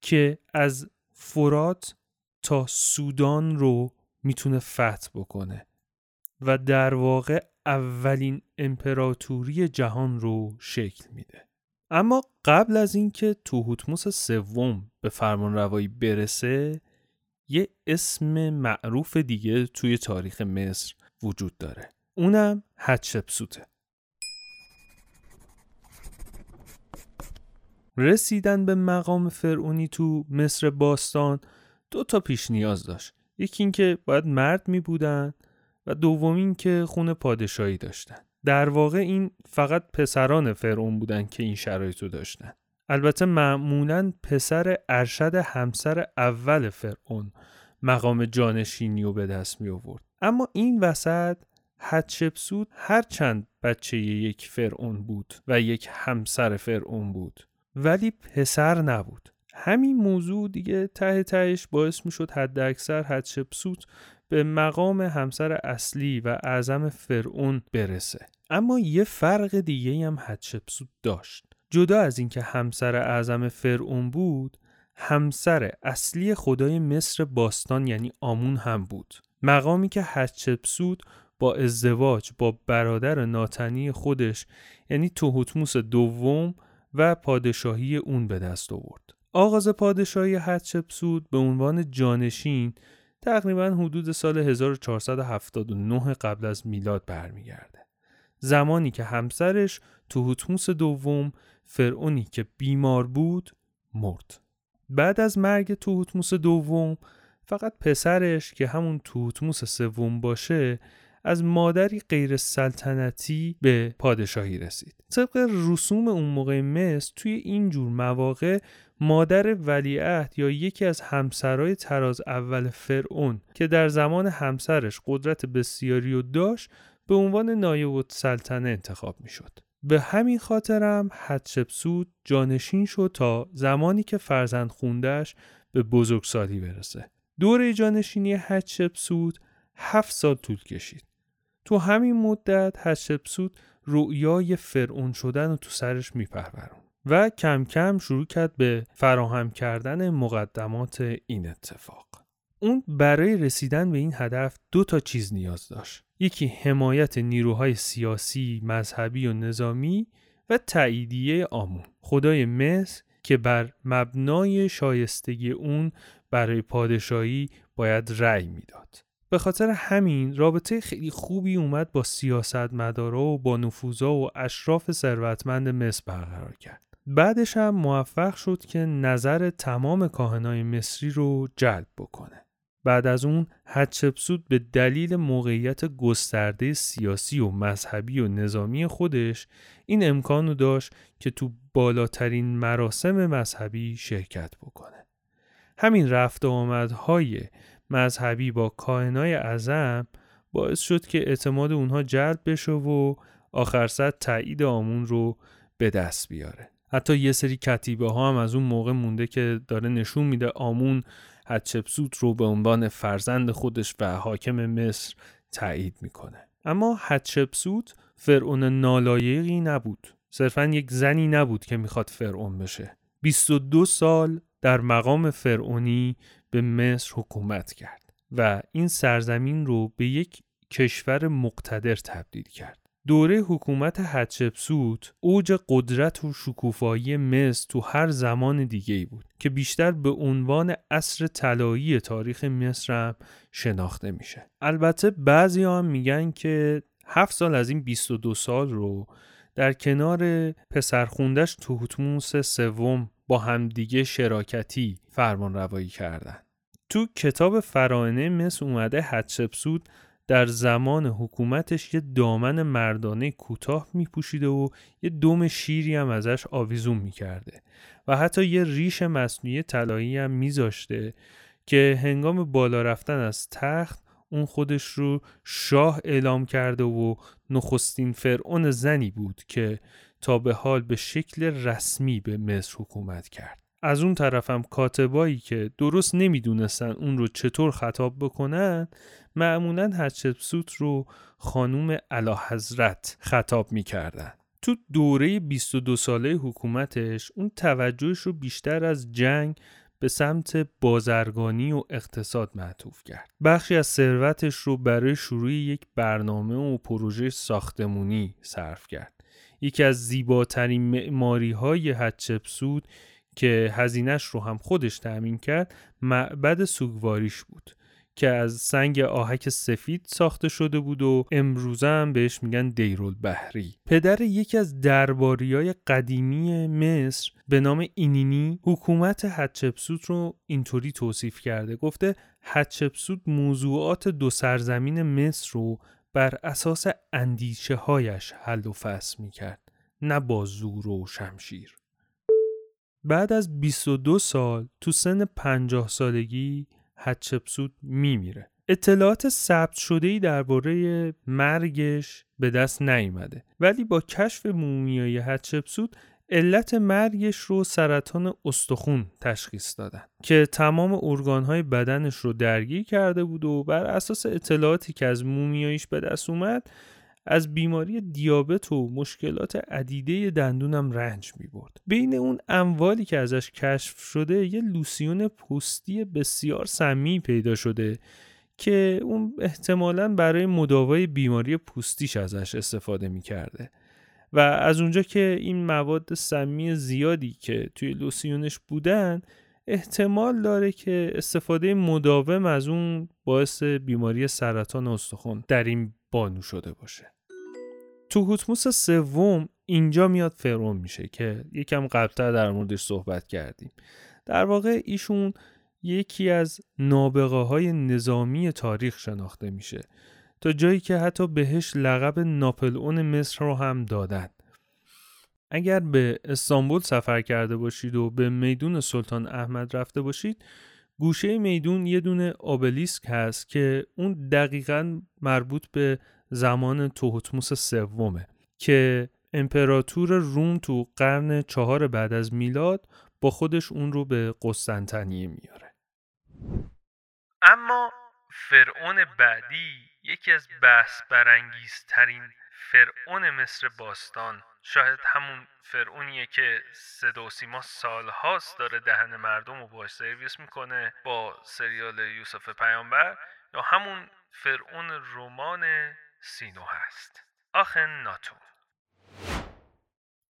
که از فرات تا سودان رو می‌تونه فتح بکنه و در واقع اولین امپراتوری جهان رو شکل میده. اما قبل از اینکه توهوتموس سوم به فرمان روایی برسه یه اسم معروف دیگه توی تاریخ مصر وجود داره. اونم حتشبسوته رسیدن به مقام فرعونی تو مصر باستان دو تا پیش نیاز داشت. یکی اینکه باید مرد می بودن و دومین که خون پادشاهی داشتن. در واقع این فقط پسران فرعون بودن که این شرایط رو داشتن. البته معمولا پسر ارشد همسر اول فرعون مقام جانشینی رو به دست می آورد اما این وسط حتشبسوت هر چند بچه یک فرعون بود و یک همسر فرعون بود. ولی پسر نبود. همین موضوع دیگه ته تهش باعث می شد حد اکثر حتشبسوت به مقام همسر اصلی و اعظم فرعون برسه. اما یه فرق دیگه هم حتشبسوت داشت. جدا از اینکه همسر اعظم فرعون بود همسر اصلی خدای مصر باستان یعنی آمون هم بود. مقامی که حتشبسوت با ازدواج با برادر ناتنی خودش یعنی توهوتموس دوم و پادشاهی اون به دست آورد. آغاز پادشاهی حتشبسوت به عنوان جانشین تقریبا حدود سال 1479 قبل از میلاد برمیگرده. زمانی که همسرش توهوتموس دوم فرعونی که بیمار بود مرد. بعد از مرگ توهوتموس دوم فقط پسرش که همون توهوتموس سوم باشه از مادری غیر سلطنتی به پادشاهی رسید. طبق رسوم اون موقع مصر توی این جور مواقع مادر ولیعهد یا یکی از همسرای تراز اول فرعون که در زمان همسرش قدرت بسیاری و داشت به عنوان نایب و سلطنه انتخاب می شد. به همین خاطرم حتشبسوت جانشین شد تا زمانی که فرزند خوندش به بزرگسالی برسه. دوره جانشینی حتشبسوت هفت سال طول کشید. تو همین مدت حتشبسوت رؤیای فرعون شدن رو تو سرش میپرورون و کم کم شروع کرد به فراهم کردن مقدمات این اتفاق. اون برای رسیدن به این هدف دو تا چیز نیاز داشت. یکی حمایت نیروهای سیاسی، مذهبی و نظامی و تاییدیه آمون. خدای مصر که بر مبنای شایستگی اون برای پادشاهی باید رأی می‌داد. به خاطر همین رابطه خیلی خوبی اومد با سیاستمدارا و با نفوذا و اشراف ثروتمند مصر برقرار کرد. بعدش هم موفق شد که نظر تمام کاهنای مصری رو جلب بکنه. بعد از اون حتشبسوت به دلیل موقعیت گسترده سیاسی و مذهبی و نظامی خودش این امکانو داشت که تو بالاترین مراسم مذهبی شرکت بکنه. همین رفت آمدهای مذهبی با کاهنای اعظم باعث شد که اعتماد اونها جلب بشه و آخر سر تایید آمون رو به دست بیاره. حتی یه سری کتیبه ها هم از اون موقع مونده که داره نشون میده آمون حتشبسوت رو به عنوان فرزند خودش و حاکم مصر تایید می‌کنه. اما حتشبسوت فرعون نالایقی نبود. صرفا یک زنی نبود که می‌خواد فرعون بشه. 22 سال در مقام فرعونی به مصر حکومت کرد و این سرزمین رو به یک کشور مقتدر تبدیل کرد. دوره حکومت حتشبسوت اوج قدرت و شکوفایی مصر تو هر زمان دیگه ای بود که بیشتر به عنوان عصر طلایی تاریخ مصر هم شناخته میشه. البته بعضی هم میگن که هفت سال از این 22 سال رو در کنار پسرخوندش توهوتموس سوم با همدیگه شراکتی فرمان روایی کردن تو کتاب فرانه مصر اومده حتشبسوت در زمان حکومتش یه دامن مردانه کوتاه میپوشیده و یه دم شیری هم ازش آویزون می‌کرده و حتی یه ریش مصنوعی طلایی هم میذاشته که هنگام بالا رفتن از تخت اون خودش رو شاه اعلام کرده و نخستین فرعون زنی بود که تا به حال به شکل رسمی به مصر حکومت کرد. از اون طرفم کاتبایی که درست نمی‌دونستن اون رو چطور خطاب بکنن معمولا حتشبسوت رو خانوم علا حضرت خطاب می‌کردن تو دوره 22 ساله حکومتش اون توجهش رو بیشتر از جنگ به سمت بازرگانی و اقتصاد معطوف کرد. بخشی از ثروتش رو برای شروع یک برنامه و پروژه ساختمونی صرف کرد. یکی از زیباترین معماری های حتشبسوت که هزینش رو هم خودش تأمین کرد معبد سوگواریش بود که از سنگ آهک سفید ساخته شده بود و امروزه هم بهش میگن بحری پدر یکی از درباری های قدیمی مصر به نام اینینی حکومت حتشبسوت رو اینطوری توصیف کرده گفته حتشبسوت موضوعات دو سرزمین مصر رو بر اساس اندیشه هایش حل و فصل می کرد نه با زور و شمشیر. بعد از 22 سال تو سن 50 سالگی حتشبسوت میمیره. اطلاعات ثبت شده ای درباره مرگش به دست نیامده ولی با کشف مومیای حتشبسوت علت مرگش رو سرطان استخون تشخیص دادن که تمام ارگانهای بدنش رو درگیر کرده بود و بر اساس اطلاعاتی که از مومیاییش به دست اومد از بیماری دیابت و مشکلات عدیده دندونم رنج می برد. بین اون اموالی که ازش کشف شده یه لوسیون پوستی بسیار سمی پیدا شده که اون احتمالا برای مداوای بیماری پوستیش ازش استفاده می کرده. و از اونجا که این مواد سمی زیادی که توی لوسیونش بودن احتمال داره که استفاده مداوم از اون باعث بیماری سرطان استخوان در این بانو شده باشه. تو هوتموس سوم اینجا میاد فرعون میشه که یکم قبلتر در موردش صحبت کردیم. در واقع ایشون یکی از نابغه های نظامی تاریخ شناخته میشه. تا جایی که حتی بهش لقب ناپلئون مصر رو هم دادن. اگر به استانبول سفر کرده باشید و به میدون سلطان احمد رفته باشید گوشه میدون یه دونه آبلیسک هست که اون دقیقا مربوط به زمان توهتموس سومه که امپراتور روم تو قرن چهار بعد از میلاد با خودش اون رو به قسطنطنیه میاره. اما فرعون بعدی یکی از بحث برانگیزترین فرعون مصر باستان شاید همون فرعونیه که صدا و سیما سالهاست داره دهن مردم رو باش سرویس می‌کنه با سریال یوسف پیامبر یا همون فرعون رمان سینو هست. آخن ناتون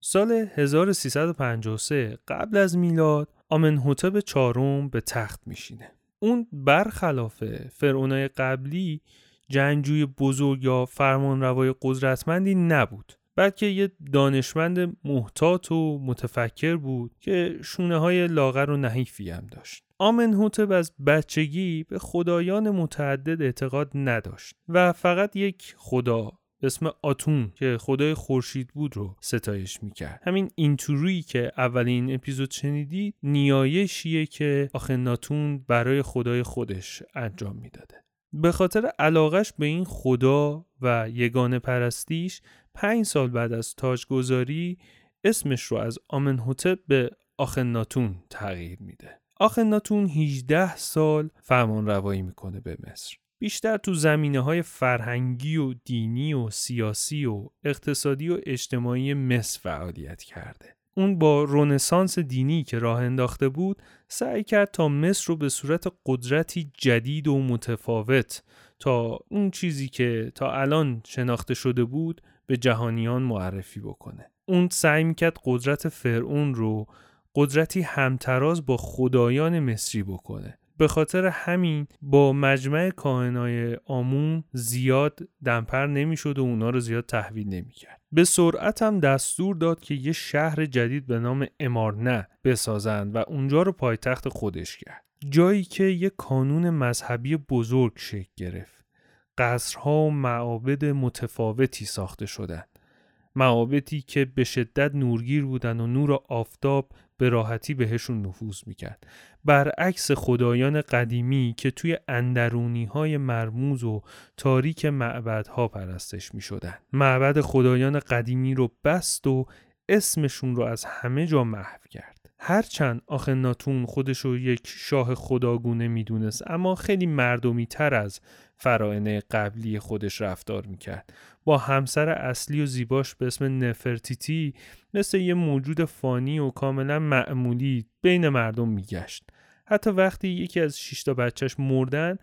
سال 1353 قبل از میلاد آمنهوتب چهارم به تخت میشینه. اون برخلاف فرعونای قبلی جنگجوی بزرگ یا فرمانروای قدرتمندی نبود بلکه یه دانشمند محتاط و متفکر بود که شونه های لاغر و نحیفی هم داشت. آمنهوتب از بچگی به خدایان متعدد اعتقاد نداشت و فقط یک خدا اسم آتون که خدای خورشید بود رو ستایش می‌کرد. همین اینطوری که اولین اپیزود شنیدید نیایشیه که آخناتون برای خدای خودش انجام می‌داده. به خاطر علاقش به این خدا و یگان پرستیش پنج سال بعد از تاجگذاری اسمش رو از آمنهوتب به آخناتون تغییر میده آخناتون 18 سال فرمان روایی می‌کنه به مصر بیشتر تو زمینه های فرهنگی و دینی و سیاسی و اقتصادی و اجتماعی مصر فعالیت کرده. اون با رونسانس دینی که راه انداخته بود سعی کرد تا مصر رو به صورت قدرتی جدید و متفاوت تا اون چیزی که تا الان شناخته شده بود به جهانیان معرفی بکنه. اون سعی می‌کرد قدرت فرعون رو قدرتی همتراز با خدایان مصری بکنه به خاطر همین با مجمع کاهنای آمون زیاد دمپر نمی‌شد و اونا رو زیاد تحویل نمی‌کرد به سرعت هم دستور داد که یه شهر جدید به نام امارنه بسازند و اونجا رو پایتخت خودش کرد. جایی که یه کانون مذهبی بزرگ شکل گرفت. قصرها و معابد متفاوتی ساخته شدند. معابدی که به شدت نورگیر بودن و نور آفتاب به راحتی بهشون نفوذ می‌کرد. برعکس خدایان قدیمی که توی اندرونی های مرموز و تاریک معبدها پرستش می شدن. معبد خدایان قدیمی رو بست و اسمشون رو از همه جا محو کرد. هرچند آخناتون خودش رو یک شاه خداگونه می‌دونست اما خیلی مردمی تر از فرائن قبلی خودش رفتار می‌کرد با همسر اصلی و زیباش به اسم نفرتیتی مثل یه موجود فانی و کاملا معمولی بین مردم میگشت حتی وقتی یکی از شیشتا بچهش مردن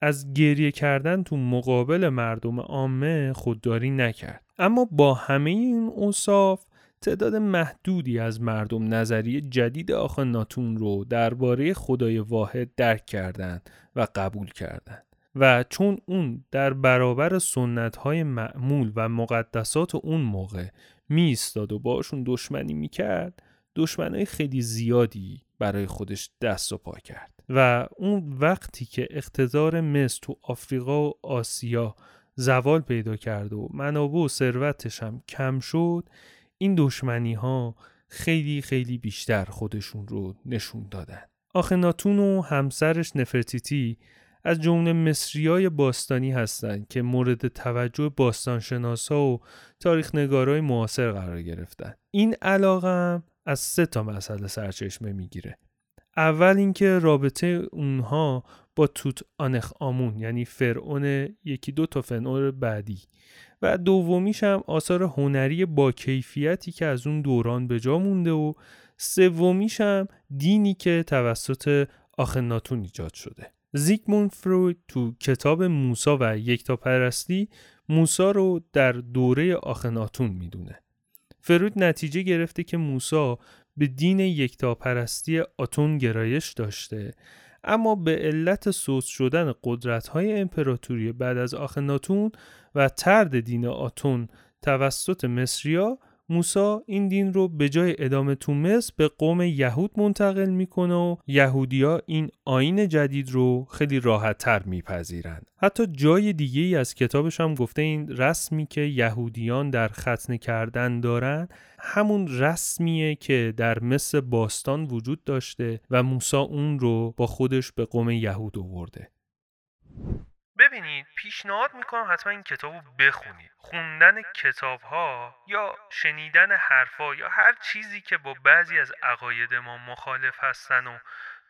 از گریه کردن تو مقابل مردم عامه خودداری نکرد. اما با همه این اوصاف تعداد محدودی از مردم نظریه جدید ناتون رو درباره خدای واحد درک کردند و قبول کردند. و چون اون در برابر سنت های معمول و مقدسات اون موقع می و باشون دشمنی می کرد دشمنای خیلی زیادی برای خودش دست و پا کرد. و اون وقتی که اقتدار مصر تو آفریقا و آسیا زوال پیدا کرد و منابع و ثروتش هم کم شد این دشمنی ها خیلی خیلی بیشتر خودشون رو نشون دادن. آخناتون و همسرش نفرتیتی از جمله مصریای باستانی هستند که مورد توجه باستانشناسا و تاریخ نگارای معاصر قرار گرفتن. این علاقه از سه تا مسئله سرچشمه می‌گیره. اول اینکه رابطه اونها با توت آنخ آمون یعنی فرعون یکی دو تا فنور بعدی. و دومیش هم آثار هنری با کیفیتی که از اون دوران به جا مونده و سومیش هم دینی که توسط آخناتون ایجاد شده. زیگموند فروید تو کتاب موسا و یکتا پرستی موسا رو در دوره آخناتون می‌دونه. فروید نتیجه گرفته که موسا به دین یکتاپرستی آتون گرایش داشته. اما به علت سوس شدن قدرت های امپراتوری بعد از آخناتون و ترد دین آتون توسط مصریا موسا این دین رو به جای ادامه تو مصر به قوم یهود منتقل می‌کنه و یهودیا این آین جدید رو خیلی راحت تر میپذیرند. حتی جای دیگه ای از کتابش هم گفته این رسمی که یهودیان در ختنه کردن دارن همون رسمیه که در مصر باستان وجود داشته و موسا اون رو با خودش به قوم یهود آورده. ببینید پیشنهاد می‌کنم حتما این کتاب رو بخونید خوندن کتاب ها یا شنیدن حرفا یا هر چیزی که با بعضی از عقاید ما مخالف هستن و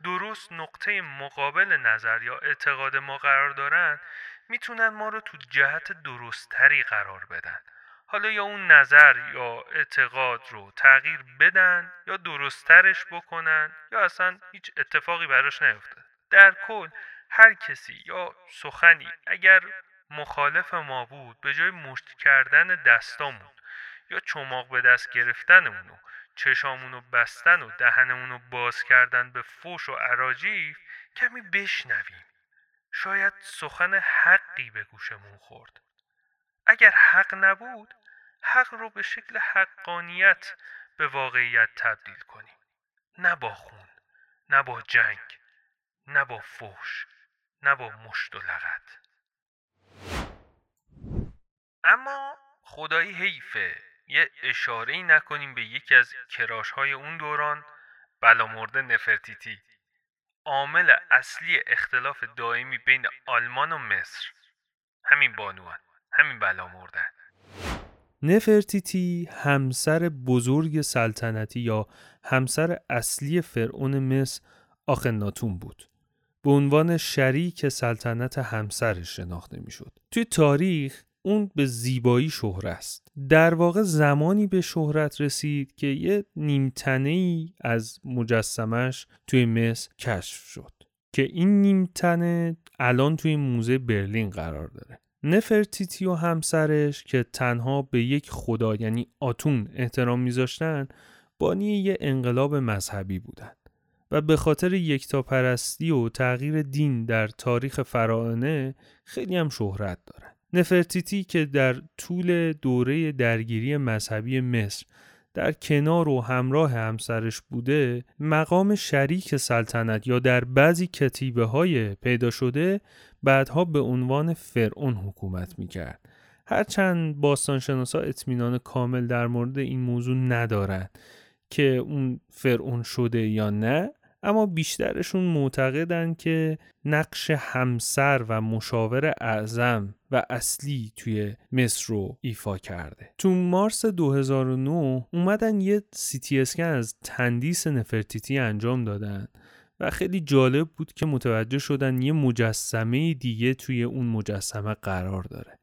درست نقطه مقابل نظر یا اعتقاد ما قرار دارن می‌تونن ما رو تو جهت درستتری قرار بدن. حالا یا اون نظر یا اعتقاد رو تغییر بدن یا درستترش بکنن یا اصلا هیچ اتفاقی براش نیفتاد. در کل هر کسی یا سخنی اگر مخالف ما بود به جای مشت کردن دستامون یا چماق به دست گرفتنمون و چشامونو بستن و دهنمونو باز کردن به فوش و عراجیف کمی بشنویم. شاید سخن حقی به گوشمون خورد. اگر حق نبود حق رو به شکل حقانیت به واقعیت تبدیل کنیم. نه با خون نه با جنگ نه با فوش نه با مشت و لغت. اما خدایی حیفه. یه اشاره ای نکنیم به یکی از کراش های اون دوران بلامرد نفرتیتی. عامل اصلی اختلاف دائمی بین آلمان و مصر. همین بانوان همین بلامردن نفرتیتی همسر بزرگ سلطنتی یا همسر اصلی فرعون مصر آخناتون بود. به عنوان شریک سلطنت همسرش شناخته می‌شد. توی تاریخ اون به زیبایی شهره است. در واقع زمانی به شهرت رسید که یه نیمتنه ای از مجسمش توی مصر کشف شد که این نیمتنه الان توی موزه برلین قرار داره. نفرتیتی و همسرش که تنها به یک خدا یعنی آتون احترام میذاشتن بانی یه انقلاب مذهبی بودن. و به خاطر یکتاپرستی و تغییر دین در تاریخ فراعنه خیلی هم شهرت دارن. نفرتیتی که در طول دوره درگیری مذهبی مصر در کنار و همراه همسرش بوده مقام شریک سلطنت یا در بعضی کتیبه های پیدا شده بعدها به عنوان فرعون حکومت می‌کرد هرچند باستانشناسا اطمینان کامل در مورد این موضوع ندارند که اون فرعون شده یا نه اما بیشترشون معتقدن که نقش همسر و مشاور اعظم و اصلی توی مصر رو ایفا کرده. تو مارس 2009 اومدن یه سی اسکن از تندیس نفرتیتی انجام دادن و خیلی جالب بود که متوجه شدن یه مجسمه دیگه توی اون مجسمه قرار داره.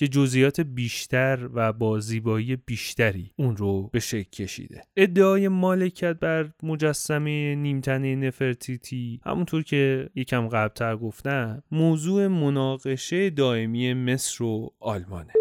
که جزئیات بیشتر و با زیبایی بیشتری اون رو به شکل کشیده ادعای مالکیت بر مجسمه نیمتنه نفرتیتی همونطور که یکم قبلتر گفتم موضوع مناقشه دائمی مصر و آلمانه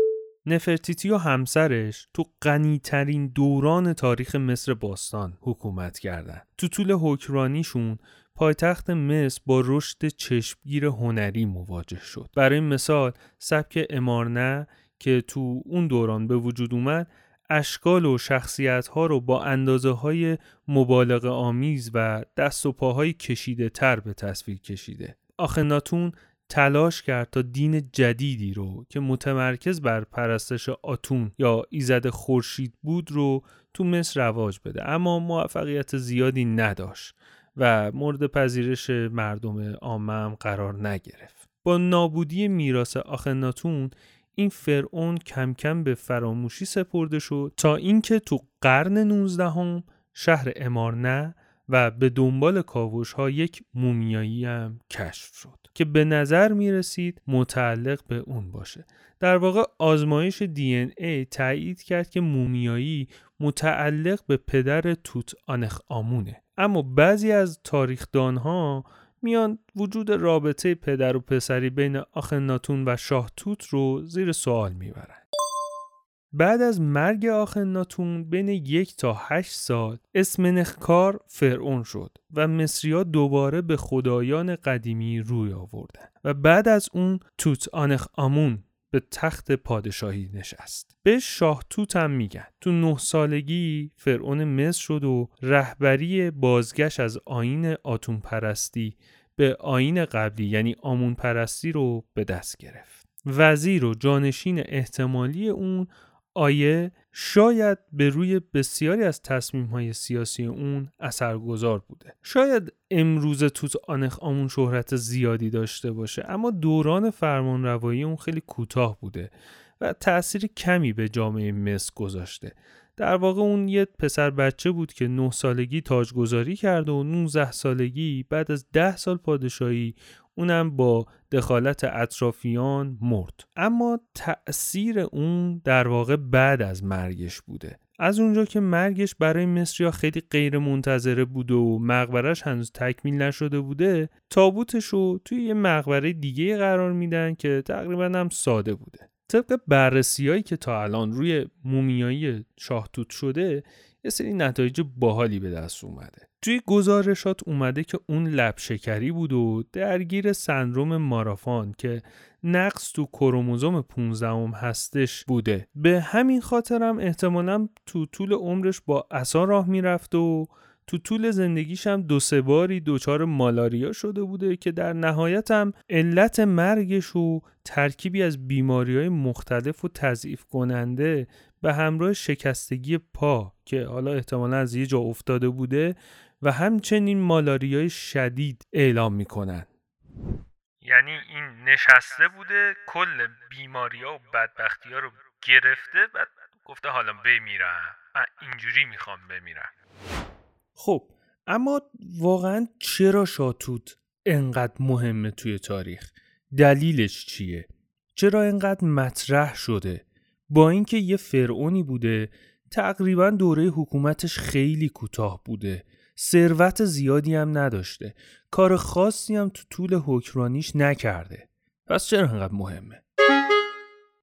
نفرتیتی و همسرش تو غنیترین دوران تاریخ مصر باستان حکومت کردند. تو طول حکرانیشون پایتخت مصر با رشد چشمگیر هنری مواجه شد. برای مثال سبک امارنه که تو اون دوران به وجود اومد اشکال و شخصیت ها رو با اندازه های مبالغ آمیز و دست و پاهای کشیده تر به تصویر کشیده. آخناتون تلاش کرد تا دین جدیدی رو که متمرکز بر پرستش آتون یا ایزد خورشید بود رو تو مصر رواج بده اما موفقیت زیادی نداشت و مورد پذیرش مردم عامه قرار نگرفت. با نابودی میراث آخناتون این فرعون کم کم به فراموشی سپرده شد تا اینکه تو قرن 19 هم شهر امارنه و به دنبال کاوش ها یک مومیایی هم کشف شد که به نظر می رسید متعلق به اون باشه در واقع آزمایش دی ای تایید کرد که مومیایی متعلق به پدر توت آنخ آمونه اما بعضی از تاریخدان ها میان وجود رابطه پدر و پسری بین آخناتون و شاه توت رو زیر سوال می‌برن. بعد از مرگ آخناتون بین یک تا هشت سال اسمنخکار فرعون شد و مصریا دوباره به خدایان قدیمی روی آوردن و بعد از اون توت آنخ آمون به تخت پادشاهی نشست. به شاه توت هم میگن. تو نه سالگی فرعون مصر شد و رهبری بازگشت از آین آتون پرستی به آین قبلی یعنی آمون پرستی رو به دست گرفت. وزیر و جانشین احتمالی اون آیه شاید به روی بسیاری از تصمیم های سیاسی اون اثرگذار بوده. شاید امروز توت آنخ آمون شهرت زیادی داشته باشه اما دوران فرمان روایی اون خیلی کوتاه بوده و تأثیر کمی به جامعه مصر گذاشته. در واقع اون یه پسر بچه بود که 9 سالگی تاجگذاری کرد و 19 سالگی بعد از 10 سال پادشاهی اونم با دخالت اطرافیان مرد. اما تأثیر اون در واقع بعد از مرگش بوده. از اونجا که مرگش برای مصریا خیلی غیر منتظره بوده و مقبرش هنوز تکمیل نشده بوده تابوتش رو توی یه مقبره دیگه قرار میدن که تقریبا هم ساده بوده. طبق بررسی که تا الان روی مومیایی شاهتوت شده یه سری نتایج باحالی به دست اومده. توی گزارشات اومده که اون لب شکری بود و درگیر سندروم مارافان که نقص تو کروموزوم 15 هستش بوده. به همین خاطرم احتمالا تو طول عمرش با اصا راه می‌رفت و تو طول زندگیش هم دو سه باری دچار مالاریا شده بوده که در نهایت هم علت مرگش و ترکیبی از بیماری های مختلف و تضعیف کننده به همراه شکستگی پا که حالا احتمالا از یه جا افتاده بوده و همچنین مالاریای شدید اعلام می‌کنن. یعنی این نشسته بوده کل بیماری ها و بدبختی ها رو گرفته بعد گفته حالا بمیرم. اینجوری می‌خوام بمیرم. خب اما واقعا چرا شاتوت انقدر مهمه توی تاریخ؟ دلیلش چیه؟ چرا انقدر مطرح شده؟ با اینکه یه فرعونی بوده تقریبا دوره حکومتش خیلی کوتاه بوده. ثروت زیادی هم نداشته. کار خاصی هم تو طول حکرانیش نکرده. پس چرا انقدر مهمه؟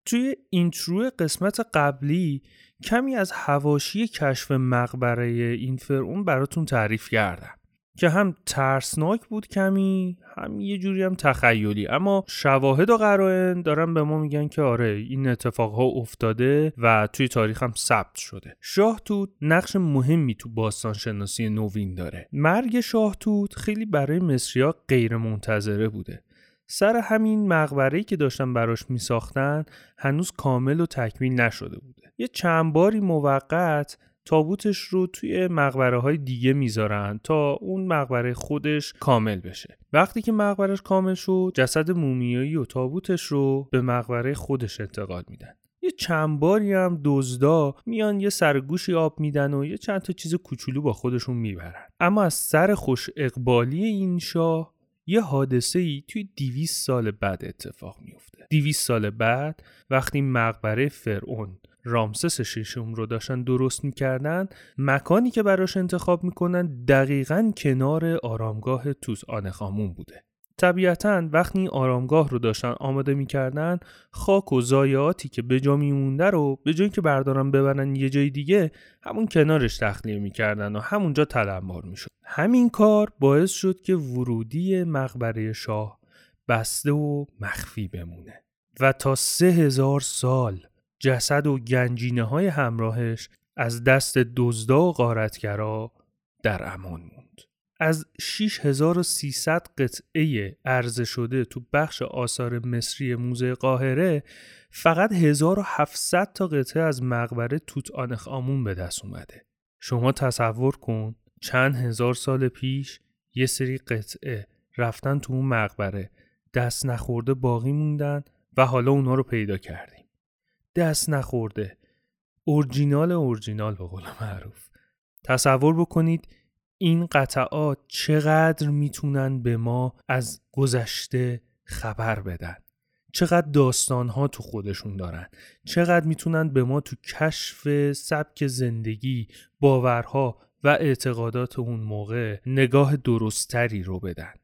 توی اینترو قسمت قبلی کمی از هواشی کشف مقبره این فرعون براتون تعریف کردم که هم ترسناک بود کمی هم یه جوری هم تخیلی. اما شواهد و قرائن دارن به ما میگن که آره این اتفاقها افتاده و توی تاریخ هم ثبت شده. شاه توت نقش مهمی تو باستان شناسی نوین داره. مرگ شاه توت خیلی برای مصریا غیر منتظره بوده. سر همین مقبره‌ای که داشتن براش میساختن هنوز کامل و تکمیل نشده بوده. یه چند باری موقت تابوتش رو توی مقبره های دیگه می‌ذارن تا اون مقبره خودش کامل بشه. وقتی که مقبرش کامل شد جسد مومیایی و تابوتش رو به مقبره خودش انتقال میدن. یه چند باری هم دزدا میان یه سرگوشی آب میدن و یه چند تا چیز کوچولو با خودشون می‌برن. اما از سر خوش اقبالی این شاه یه حادثه ای توی دیویس سال بعد اتفاق میفته دیویس سال بعد وقتی مقبره فرعون رامسس ششم رو داشتن درست می‌کردن مکانی که براش انتخاب می‌کنن دقیقا کنار آرامگاه توس آنخامون بوده. طبیعتا وقتی آرامگاه رو داشتن آماده می‌کردن خاک و زایاتی که به جا میمونده رو به جایی که بردارن ببرن یه جای دیگه همون کنارش تخلیه می‌کردن و همونجا تلمبار می‌شد همین کار باعث شد که ورودی مقبره شاه بسته و مخفی بمونه و تا سه هزار سال جسد و گنجینه های همراهش از دست دزدا و غارتگرا در امان موند. از 6300 قطعه عرضه شده تو بخش آثار مصری موزه قاهره فقط 1700 تا قطعه از مقبره توت آنخ آمون به دست اومده. شما تصور کن چند هزار سال پیش یه سری قطعه رفتن تو اون مقبره دست نخورده باقی موندن و حالا اونا رو پیدا کردیم. دست نخورده اورجینال اورجینال به قول معروف تصور بکنید این قطعات چقدر می‌تونن به ما از گذشته خبر بدن؟ چقدر داستان ها تو خودشون دارن؟ چقدر می‌تونن به ما تو کشف سبک زندگی باورها و اعتقادات اون موقع نگاه درستری رو بدن؟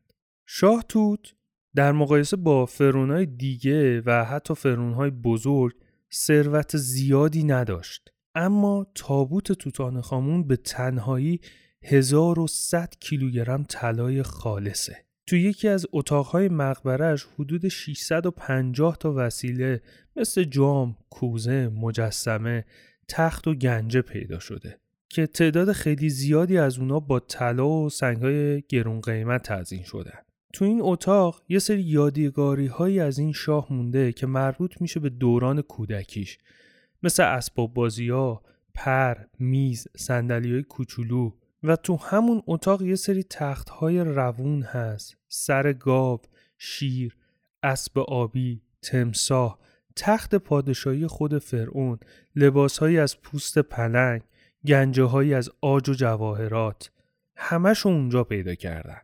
شاه توت در مقایسه با فرونای دیگه و حتی فرونهای بزرگ ثروت زیادی نداشت. اما تابوت توتانخامون به تنهایی 1100 کیلوگرم طلای خالصه تو یکی از اتاقهای مقبرش حدود 650 تا وسیله مثل جام، کوزه، مجسمه، تخت و گنجه پیدا شده که تعداد خیلی زیادی از اونا با طلا و سنگهای گرون قیمت تزین شدن. تو این اتاق یه سری یادگاری هایی از این شاه مونده که مربوط میشه به دوران کودکیش مثل اسباب بازی ها، پر، میز، سندلی های کوچولو و تو همون اتاق یه سری تخت های روون هست. سر گاو، شیر، اسب آبی، تمساه، تخت پادشاهی خود فرعون، لباسهایی از پوست پلنگ، گنجه از آج و جواهرات. همش اونجا پیدا کردن.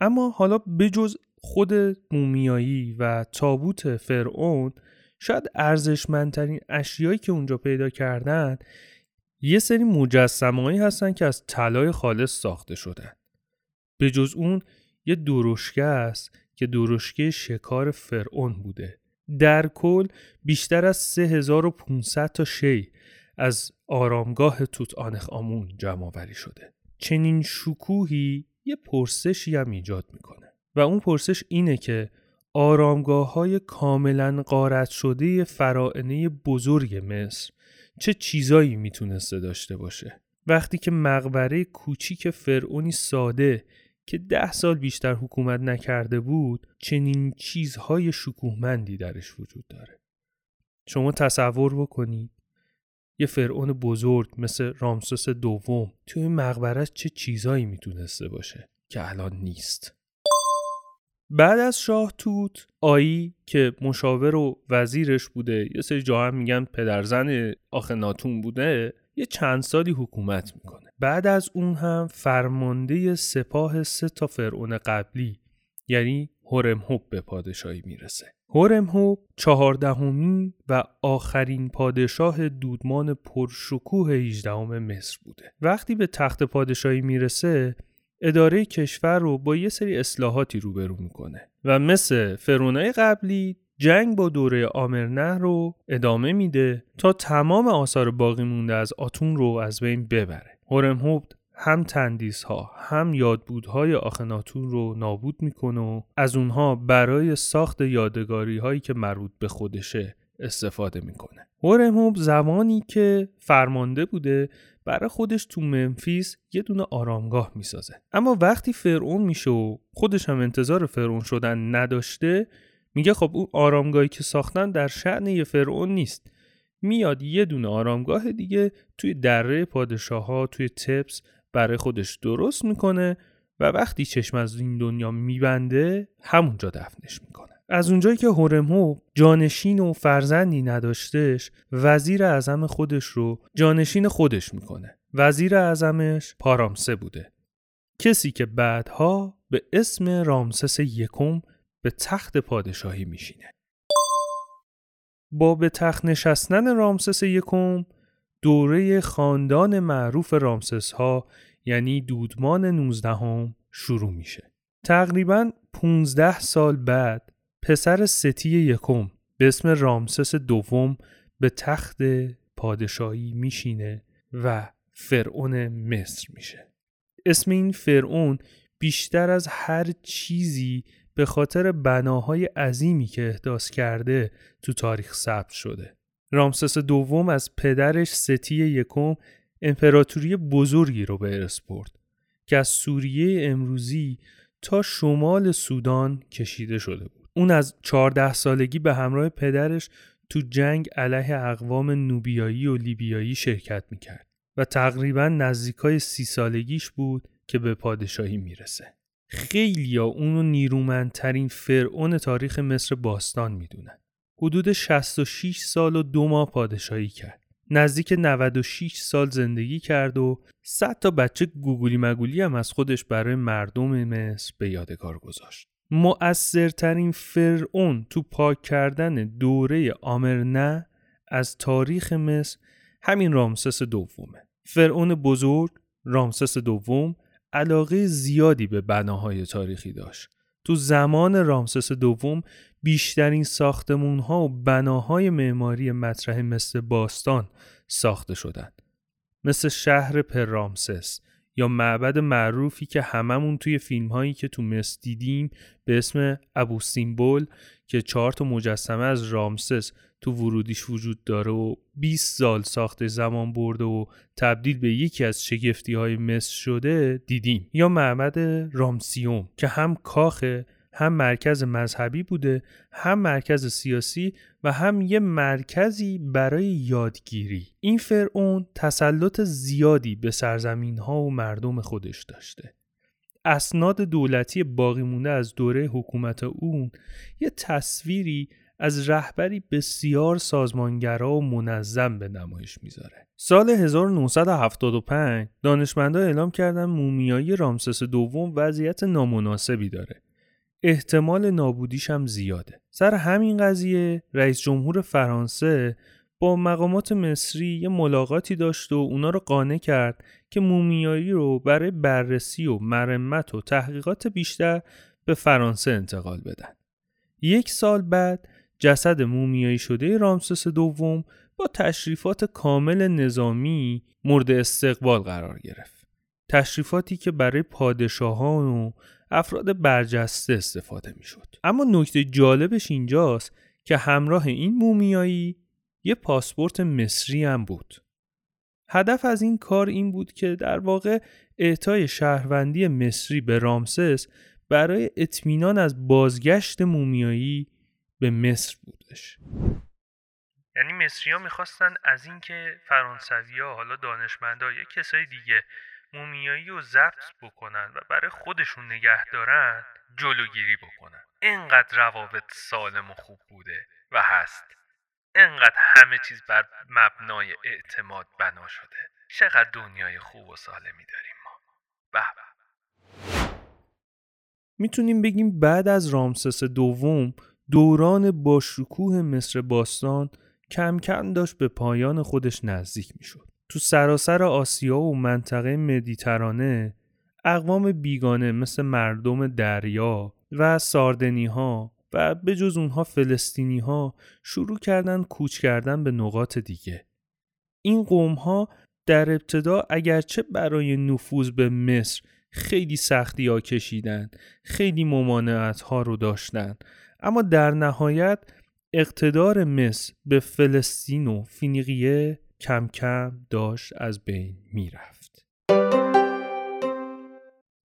اما حالا بجز خود مومیایی و تابوت فرعون شاید ارزشمندترین اشیایی که اونجا پیدا کردن یه سری مجسمه‌ای هستن که از طلای خالص ساخته شدن. به جز اون یه درشکه است که درشکه شکار فرعون بوده. در کل بیشتر از 3500 تا شی از آرامگاه توت آنخ آمون جمع شده. چنین شکوهی یه پرسشی هم ایجاد می‌کنه. و اون پرسش اینه که آرامگاه های کاملا قارت شده فرائنه بزرگ مصر چه چیزایی می‌تونسته داشته باشه. وقتی که مقبره کوچیک فرعونی ساده که ده سال بیشتر حکومت نکرده بود چنین چیزهای شکوهمندی درش وجود داره. شما تصور بکنید یه فرعون بزرگ مثل رامسوس دوم توی مقبرش چه چیزایی می‌تونسته باشه که الان نیست؟ بعد از شاه توت آیی که مشاور و وزیرش بوده یه سری جا هم میگن پدرزن آخناتون بوده یه چند سالی حکومت می‌کنه. بعد از اون هم فرمانده سپاه سه تا فرعون قبلی یعنی هورمهوب به پادشاهی می‌رسه. هورمهوب چهاردهمین و آخرین پادشاه دودمان پرشکوه 18 مصر بوده. وقتی به تخت پادشاهی می‌رسه اداره کشور رو با یه سری اصلاحاتی روبرو می‌کنه و مثل فرونای قبلی جنگ با دوره آمرنه رو ادامه میده تا تمام آثار باقی مونده از آتون رو از بین ببره. هورمهوب هم تندیس ها هم یادبودهای آخناتون رو نابود می‌کنه و از اونها برای ساخت یادگاری هایی که مربوط به خودشه استفاده می‌کنه. هورمهوب زمانی که فرمانده بوده برای خودش تو منفیس یه دونه آرامگاه می‌سازه. اما وقتی فرعون میشه و خودش هم انتظار فرعون شدن نداشته میگه خب اون آرامگاهی که ساختن در شعن یه فرعون نیست. میاد یه دونه آرامگاه دیگه توی دره پادشاه ها توی تپس برای خودش درست می‌کنه و وقتی چشم از این دنیا میبنده همونجا دفنش می‌کنه. از اونجایی که هورمهو جانشین و فرزندی نداشتش وزیر اعظم خودش رو جانشین خودش می‌کنه. وزیر اعظمش پارامسه بوده. کسی که بعدها به اسم رامسس یکم به تخت پادشاهی میشینه. با به تخت نشستن رامسس یکم دوره خاندان معروف رامسس ها یعنی دودمان نوزدهم شروع میشه. تقریبا 15 سال بعد پسر ستی یکم به اسم رامسس دوم به تخت پادشاهی میشینه و فرعون مصر میشه. اسم این فرعون بیشتر از هر چیزی به خاطر بناهای عظیمی که احداث کرده تو تاریخ ثبت شده. رامسس دوم از پدرش ستی یکم امپراتوری بزرگی رو به ارث برد که از سوریه امروزی تا شمال سودان کشیده شده بود. اون از 14 سالگی به همراه پدرش تو جنگ علیه اقوام نوبیایی و لیبیایی شرکت می‌کرد و تقریبا نزدیکای سی سالگیش بود که به پادشاهی می‌رسه. خیلی ها اونو نیرومندترین فرعون تاریخ مصر باستان می‌دونن. حدود 66 سال و دو ماه پادشاهی کرد. نزدیک 96 سال زندگی کرد و 100 تا بچه گوگولی مگولی هم از خودش برای مردم مصر به یادگار گذاشت. مؤثرترین فرعون تو پاک کردن دوره آمرنه از تاریخ مصر همین رامسس دومه فرعون بزرگ رامسس دوم علاقه زیادی به بناهای تاریخی داشت تو زمان رامسس دوم بیشترین ساختمون ها و بناهای معماری مطرح مثل باستان ساخته شدند. مثل شهر پرامسس یا معبد معروفی که هممون توی فیلم هایی که تو مصر دیدیم به اسم ابو سیمبل که چهار تا مجسمه از رامسس تو ورودیش وجود داره و 20 سال ساخته زمان برده و تبدیل به یکی از شگفتی های مصر شده دیدیم. یا معبد رامسیوم که هم کاخه هم مرکز مذهبی بوده هم مرکز سیاسی و هم یه مرکزی برای یادگیری این فرعون تسلط زیادی به سرزمین ها و مردم خودش داشته اسناد دولتی باقی مونده از دوره حکومت اون یه تصویری از رهبری بسیار سازمانگرا و منظم به نمایش می‌ذاره. سال 1975 دانشمندان اعلام کردن مومیایی رامسس دوم وضعیت نامناسبی داره. احتمال نابودیش هم زیاده. سر همین قضیه رئیس جمهور فرانسه با مقامات مصری یه ملاقاتی داشت و اونا رو قانع کرد که مومیایی رو برای بررسی و مرمت و تحقیقات بیشتر به فرانسه انتقال بدن. یک سال بعد جسد مومیایی شده رامسس دوم با تشریفات کامل نظامی مورد استقبال قرار گرفت. تشریفاتی که برای پادشاهان و افراد برجسته استفاده می شد. اما نکته جالبش اینجاست که همراه این مومیایی یه پاسپورت مصری هم بود. هدف از این کار این بود که در واقع اعطای شهروندی مصری به رامسس برای اطمینان از بازگشت مومیایی به مصر بودش یعنی مصری ها می‌خواستن از اینکه فرانسوی ها حالا دانشمندا یا کسای دیگه مومیایی رو ضبط بکنن و برای خودشون نگه دارن جلوگیری بکنن. اینقدر روابط سالم و خوب بوده و هست. اینقدر همه چیز بر مبنای اعتماد بنا شده. چقدر دنیای خوب و سالمی داریم ما. به می‌تونیم بگیم بعد از رامسس دوم دوران با شکوه مصر باستان کم کم داشت به پایان خودش نزدیک می‌شد. تو سراسر آسیا و منطقه مدیترانه اقوام بیگانه مثل مردم دریا و ساردنی ها و به جز اونها فلسطینی ها شروع کردن کوچ کردن به نقاط دیگه. این قوم ها در ابتدا اگرچه برای نفوذ به مصر خیلی سختی ها کشیدن خیلی ممانعت ها رو داشتن اما در نهایت اقتدار مصر به فلسطین و فینیقیه کم کم داشت از بین می‌رفت.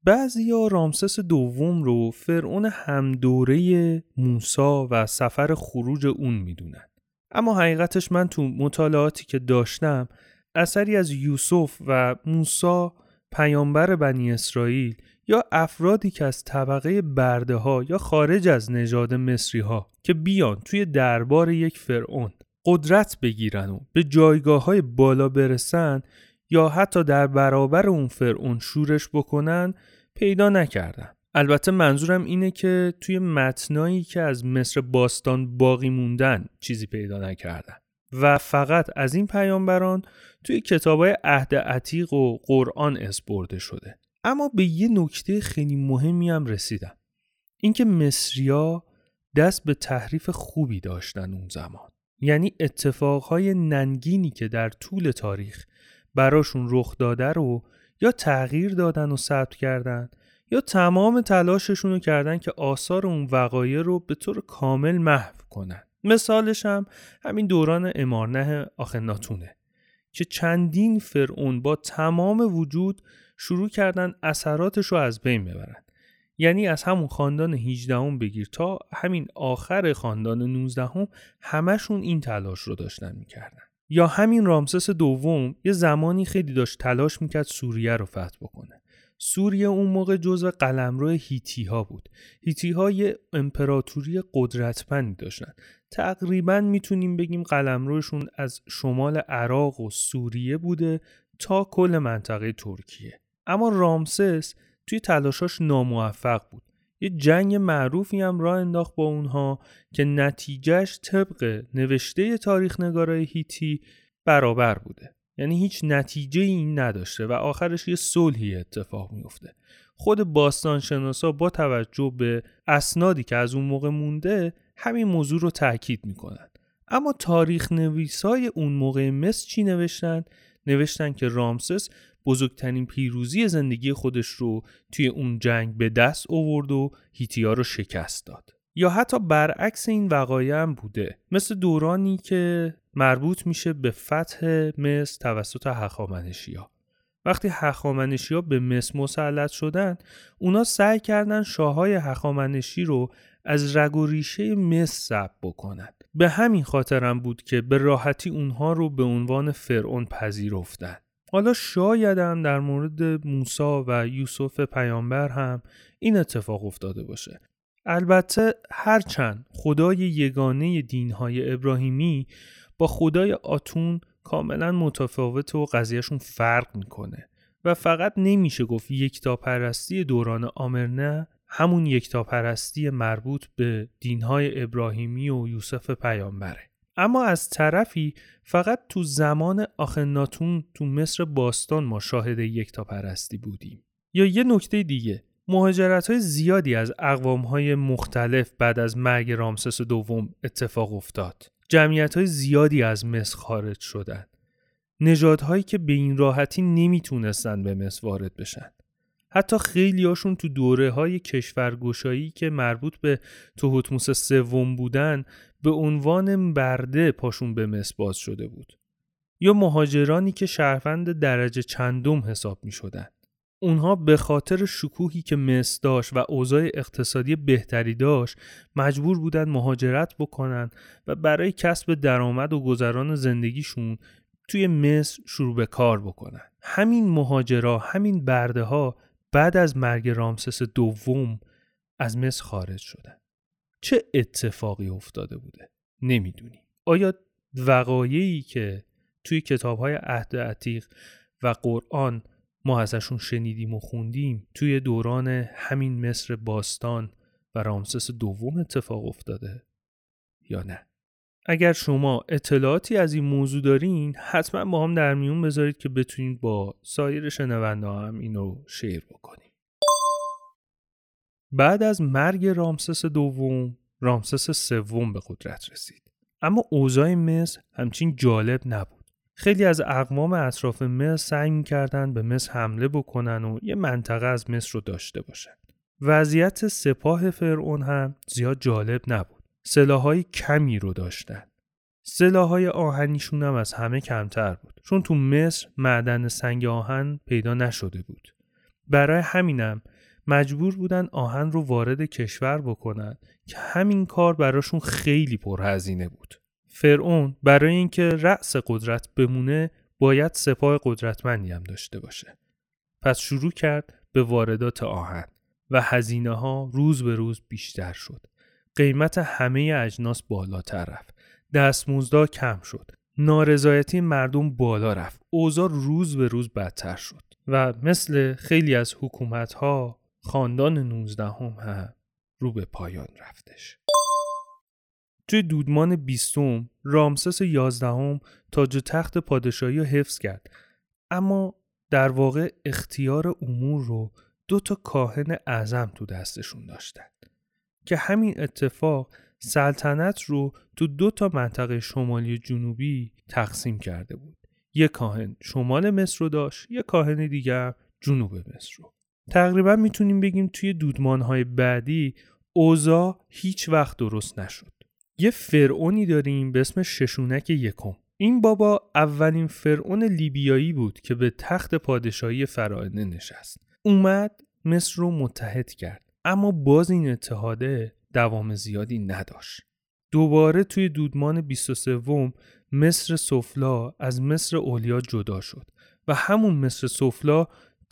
بعضیا رامسس دوم رو فرعون همدوره موسا و سفر خروج اون می‌دونن. اما حقیقتش من تو مطالعاتی که داشتم اثری از یوسف و موسا پیامبر بنی اسرائیل یا افرادی که از طبقه برده ها یا خارج از نژاد مصری ها که بیان توی دربار یک فرعون قدرت بگیرن و به جایگاه های بالا برسن یا حتی در برابر اون فرعون شورش بکنن پیدا نکردن. البته منظورم اینه که توی متنایی که از مصر باستان باقی موندن چیزی پیدا نکردن. و فقط از این پیامبران توی کتابای عهد عتیق و قرآن اسپرده شده. اما به یه نکته خیلی مهمی هم رسیدم. اینکه مصریا دست به تحریف خوبی داشتن اون زمان. یعنی اتفاقهای ننگینی که در طول تاریخ براشون رخ داده رو یا تغییر دادن و ثبت کردن یا تمام تلاششون رو کردن که آثار اون وقایع رو به طور کامل محو کنن. مثالش هم همین دوران امارنه آخناتونه که چندین فرعون با تمام وجود شروع کردن اثراتش رو از بین ببرن. یعنی از همون خاندان 18 هم بگیر تا همین آخر خاندان 19 هم همشون این تلاش رو داشتن می‌کردن. یا همین رامسس دوم یه زمانی خیلی داشت تلاش می‌کرد سوریه رو فتح بکنه. سوریه اون موقع جزو قلمرو هیتی ها بود. هیتی ها یه امپراتوری قدرتمندی داشتن. تقریبا می‌تونیم بگیم قلمروشون از شمال عراق و سوریه بوده تا کل منطقه ترکیه. اما رامسس توی تلاشاش ناموفق بود. یه جنگ معروفی هم راه انداخت با اونها که نتیجهش طبق نوشته تاریخ نگارای هیتی برابر بوده. یعنی هیچ نتیجه این نداشته و آخرش یه صلحی اتفاق میفته خود باستان شناسا با توجه به اسنادی که از اون موقع مونده همین موضوع رو تاکید می‌کنن. اما تاریخ نویسای اون موقع مصر چی نوشتن؟ نوشتن که رامسس بزرگترین پیروزی زندگی خودش رو توی اون جنگ به دست آورد و هیتیا رو شکست داد. یا حتی برعکس این وقایع هم بوده. مثل دورانی که مربوط میشه به فتح مصر توسط هخامنشیا وقتی هخامنشی ها به مصر مسلط شدن اونا سعی کردن شاههای هخامنشی رو از رگ و ریشه مصر ثبت بکنن. به همین خاطرم بود که به راحتی اونها رو به عنوان فرعون پذیرفتن. حالا شاید هم در مورد موسا و یوسف پیامبر هم این اتفاق افتاده باشه. البته هرچند خدای یگانه دینهای ابراهیمی با خدای آتون کاملا متفاوت و قضیهشون فرق می‌کنه و فقط نمیشه گفت یکتاپرستی دوران آمرنه همون یکتاپرستی مربوط به دینهای ابراهیمی و یوسف پیامبره. اما از طرفی فقط تو زمان آخناتون تو مصر باستان ما شاهد یکتاپرستی بودیم یا یه نکته دیگه مهاجرت های زیادی از اقوام های مختلف بعد از مرگ رامسس دوم اتفاق افتاد. جمعیت های زیادی از مصر خارج شدند. نژادهایی که به این راحتی نمی‌تونستن به مصر وارد بشن. حتی خیلی هاشون تو دوره های کشورگشایی که مربوط به توهوتموس سوم بودن به عنوان برده پاشون به مصر باز شده بود. یا مهاجرانی که شهروند درجه چندم حساب می شدن. اونها به خاطر شکوهی که مصر داشت و اوضاع اقتصادی بهتری داشت مجبور بودن مهاجرت بکنن و برای کسب درآمد و گذران زندگیشون توی مصر شروع به کار بکنن همین مهاجرا همین برده ها بعد از مرگ رامسس دوم از مصر خارج شدن چه اتفاقی افتاده بوده؟ نمی‌دونی آیا وقایعی که توی کتاب های عهد عتیق و قرآن ما ازشون شنیدیم و خوندیم توی دوران همین مصر باستان و رامسس دوم اتفاق افتاده یا نه؟ اگر شما اطلاعاتی از این موضوع دارین حتما با هم در میون بذارید که بتونید با سایر شنونده هم اینو شیر بکنیم. بعد از مرگ رامسس دوم رامسس سوم به قدرت رسید اما اوضاع مصر همچین جالب نبود خیلی از اقوام اطراف مصر سعی می‌کردن به مصر حمله بکنن و یه منطقه از مصر رو داشته باشن. وضعیت سپاه فرعون هم زیاد جالب نبود. سلاحهای کمی رو داشتن. سلاحهای آهنیشون هم از همه کمتر بود چون تو مصر معدن سنگ آهن پیدا نشده بود. برای همینم مجبور بودن آهن رو وارد کشور بکنن که همین کار براشون خیلی پرهزینه بود. فرعون برای اینکه رأس قدرت بمونه باید سپاه قدرتمندی هم داشته باشه. پس شروع کرد به واردات آهن و هزینه ها روز به روز بیشتر شد. قیمت همه اجناس بالاتر رفت. دستمزدا کم شد. نارضایتی مردم بالا رفت. اوضاع روز به روز بدتر شد و مثل خیلی از حکومت ها خاندان 19 هم, رو به پایان رفتش. توی دودمان بیستم رامسس یازدهم تاج تخت پادشاهی رو حفظ کرد. اما در واقع اختیار امور رو دو تا کاهن اعظم تو دستشون داشتن. که همین اتفاق سلطنت رو تو دو تا منطقه شمالی جنوبی تقسیم کرده بود. یک کاهن شمال مصر رو داشت یک کاهن دیگر جنوب مصر رو. تقریبا می‌تونیم بگیم توی دودمانهای بعدی اوضاع هیچ وقت درست نشد. یه فرعونی داریم به اسم ششونک یکم. این بابا اولین فرعون لیبیایی بود که به تخت پادشاهی فراعنه نشست. اومد مصر رو متحد کرد اما باز این اتحاده دوام زیادی نداشت. دوباره توی دودمان 23 مصر سفلا از مصر اولیا جدا شد و همون مصر سفلا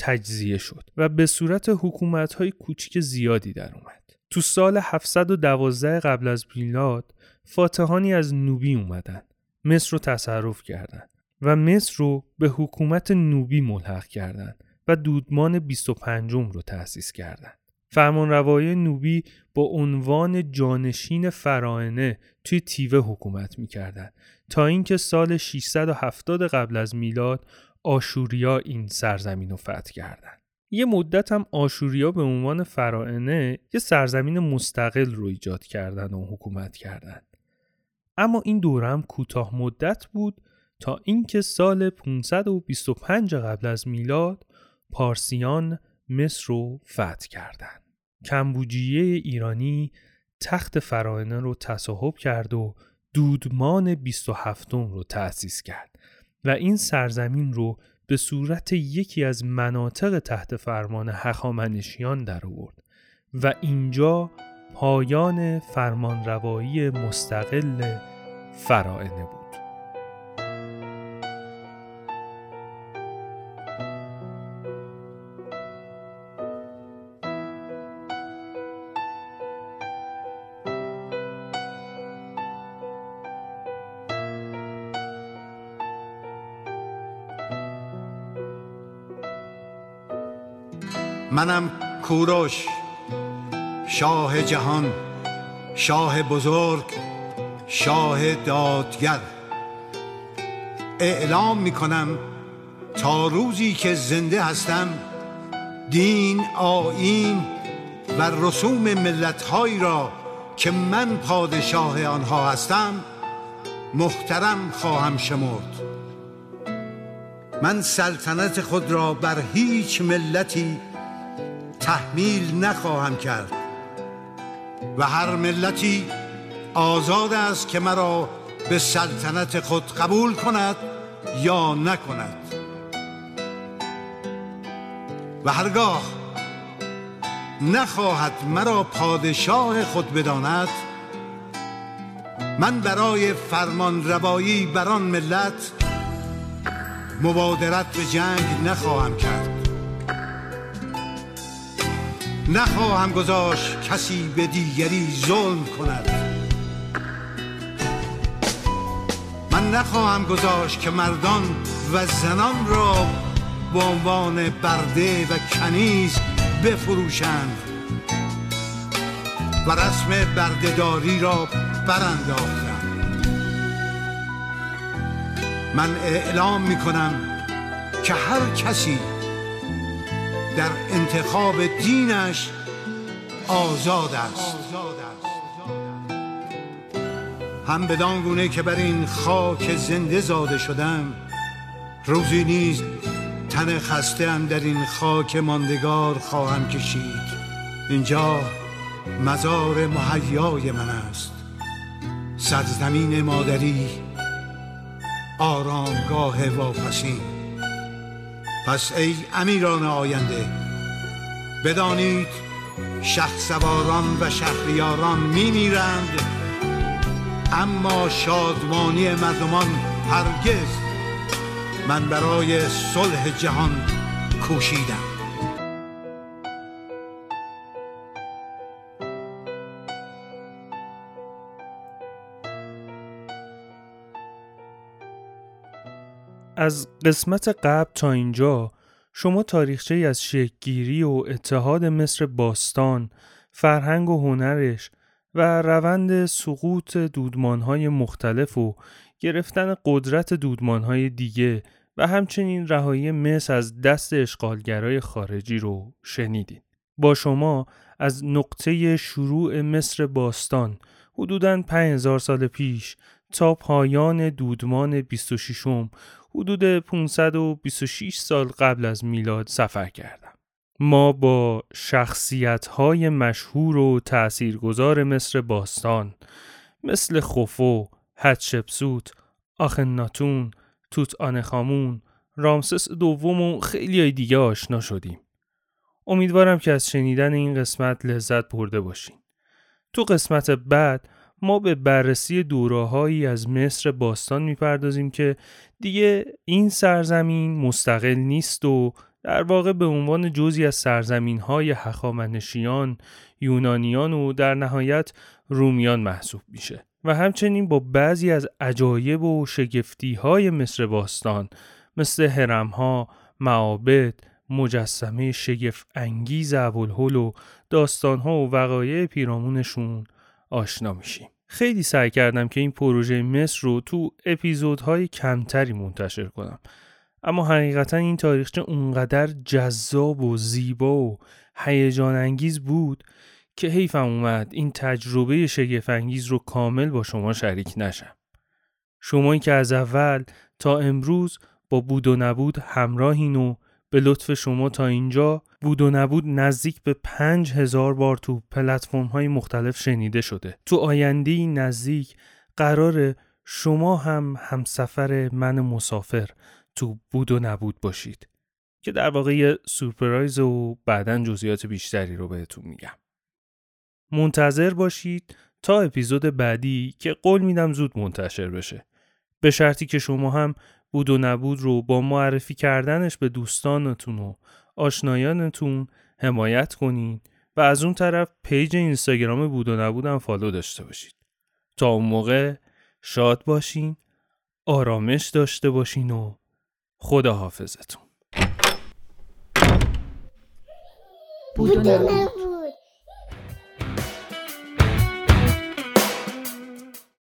تجزیه شد و به صورت حکومت های کوچیک زیادی در اومد تو سال 712 قبل از میلاد فاتحانی از نوبی اومدن مصر رو تصرف کردند و مصر رو به حکومت نوبی ملحق کردند و دودمان 25 رو تأسیس کردند. فرمانروایی نوبی با عنوان جانشین فراینه توی تیوه حکومت می‌کردند تا اینکه سال 670 قبل از میلاد آشوریا این سرزمین رو فتح کردند. یه مدت هم آشوریا به عنوان فرائنه یه سرزمین مستقل رو ایجاد کردن و حکومت کردن. اما این دورم کوتاه مدت بود تا اینکه سال 525 قبل از میلاد پارسیان مصر رو فتح کردند. کمبوجیه ایرانی تخت فرائنه رو تصاحب کرد و دودمان 27 رو تأسیس کرد و این سرزمین رو به صورت یکی از مناطق تحت فرمان هخامنشیان در آورد و اینجا پایان فرمانروایی مستقل فرائنه بود. منم کوروش شاه جهان شاه بزرگ شاه دادگر. اعلام می کنم تا روزی که زنده هستم دین آین و رسوم ملتهایی را که من پادشاه آنها هستم محترم خواهم شمرد. من سلطنت خود را بر هیچ ملتی تحمیل نخواهم کرد. و هر ملتی آزاد است که مرا به سلطنت خود قبول کند یا نکند. و هرگاه نخواهد مرا پادشاه خود بداند من برای فرمان روایی بر آن ملت مبادرت به جنگ نخواهم کرد. نخواهم گذاشت کسی به دیگری ظلم کند. من نخواهم گذاشت که مردان و زنان را به عنوان برده و کنیز بفروشند و رسم بردهداری را برانداختم من اعلام می کنم که هر کسی در انتخاب دینش آزاد است. هم بدان گونه که بر این خاک زنده زاده شدم روزی نیز تن خسته هم در این خاک ماندگار خواهم کشید. اینجا مزار محیای من است. سرزمین مادری آرامگاه واپسین پس ای امیران آینده بدانید شه سواران و شهریاران می میرند اما شادمانی مردمان هرگز من برای صلح جهان کوشیدم. از قسمت قبل تا اینجا شما تاریخچه از شکگیری و اتحاد مصر باستان، فرهنگ و هنرش و روند سقوط دودمانهای مختلف و گرفتن قدرت دودمانهای دیگه و همچنین رهایی مصر از دست اشغالگرای خارجی رو شنیدید. با شما از نقطه شروع مصر باستان حدوداً 5000 سال پیش تا پایان دودمان 26 حدود 526 سال قبل از میلاد سفر کردم. ما با شخصیت های مشهور و تأثیرگذار مصر باستان مثل خفو، حتشپسوت، آخناتون، توت آنخامون، رامسس دوم و خیلی های دیگه آشنا شدیم. امیدوارم که از شنیدن این قسمت لذت برده باشین. تو قسمت بعد ما به بررسی دورههایی از مصر باستان می‌پردازیم که دیگه این سرزمین مستقل نیست و در واقع به عنوان جزی از سرزمین های هخامنشیان، یونانیان و در نهایت رومیان محسوب میشه و همچنین با بعضی از عجایب و شگفتی های مصر باستان مثل هرم ها، معابد، مجسمه شگفت انگیز ابوالهول و داستان ها و وقایع پیرامونشون آشنا میشیم. خیلی سعی کردم که این پروژه مصر رو تو اپیزودهای کمتری منتشر کنم اما حقیقتا این تاریخچه اونقدر جذاب و زیبا و هیجان انگیز بود که حیفم اومد این تجربه شگفنگیز رو کامل با شما شریک نشم. شمایی که از اول تا امروز با بود و نبود همراهین و به لطف شما تا اینجا بود و نبود نزدیک به پنج هزار بار تو پلتفرم های مختلف شنیده شده. تو آینده نزدیک قرار شما هم همسفر من مسافر تو بود و نبود باشید که در واقع یه سورپرایز و بعدا جزئیات بیشتری رو بهتون میگم. منتظر باشید تا اپیزود بعدی که قول میدم زود منتشر بشه. به شرطی که شما هم بود و نبود رو با معرفی کردنش به دوستانتون و آشنایانتون حمایت کنین و از اون طرف پیج اینستاگرام بود و نبودم follow داشته باشید. تا اون موقع شاد باشین، آرامش داشته باشین و خدا حافظتون. بود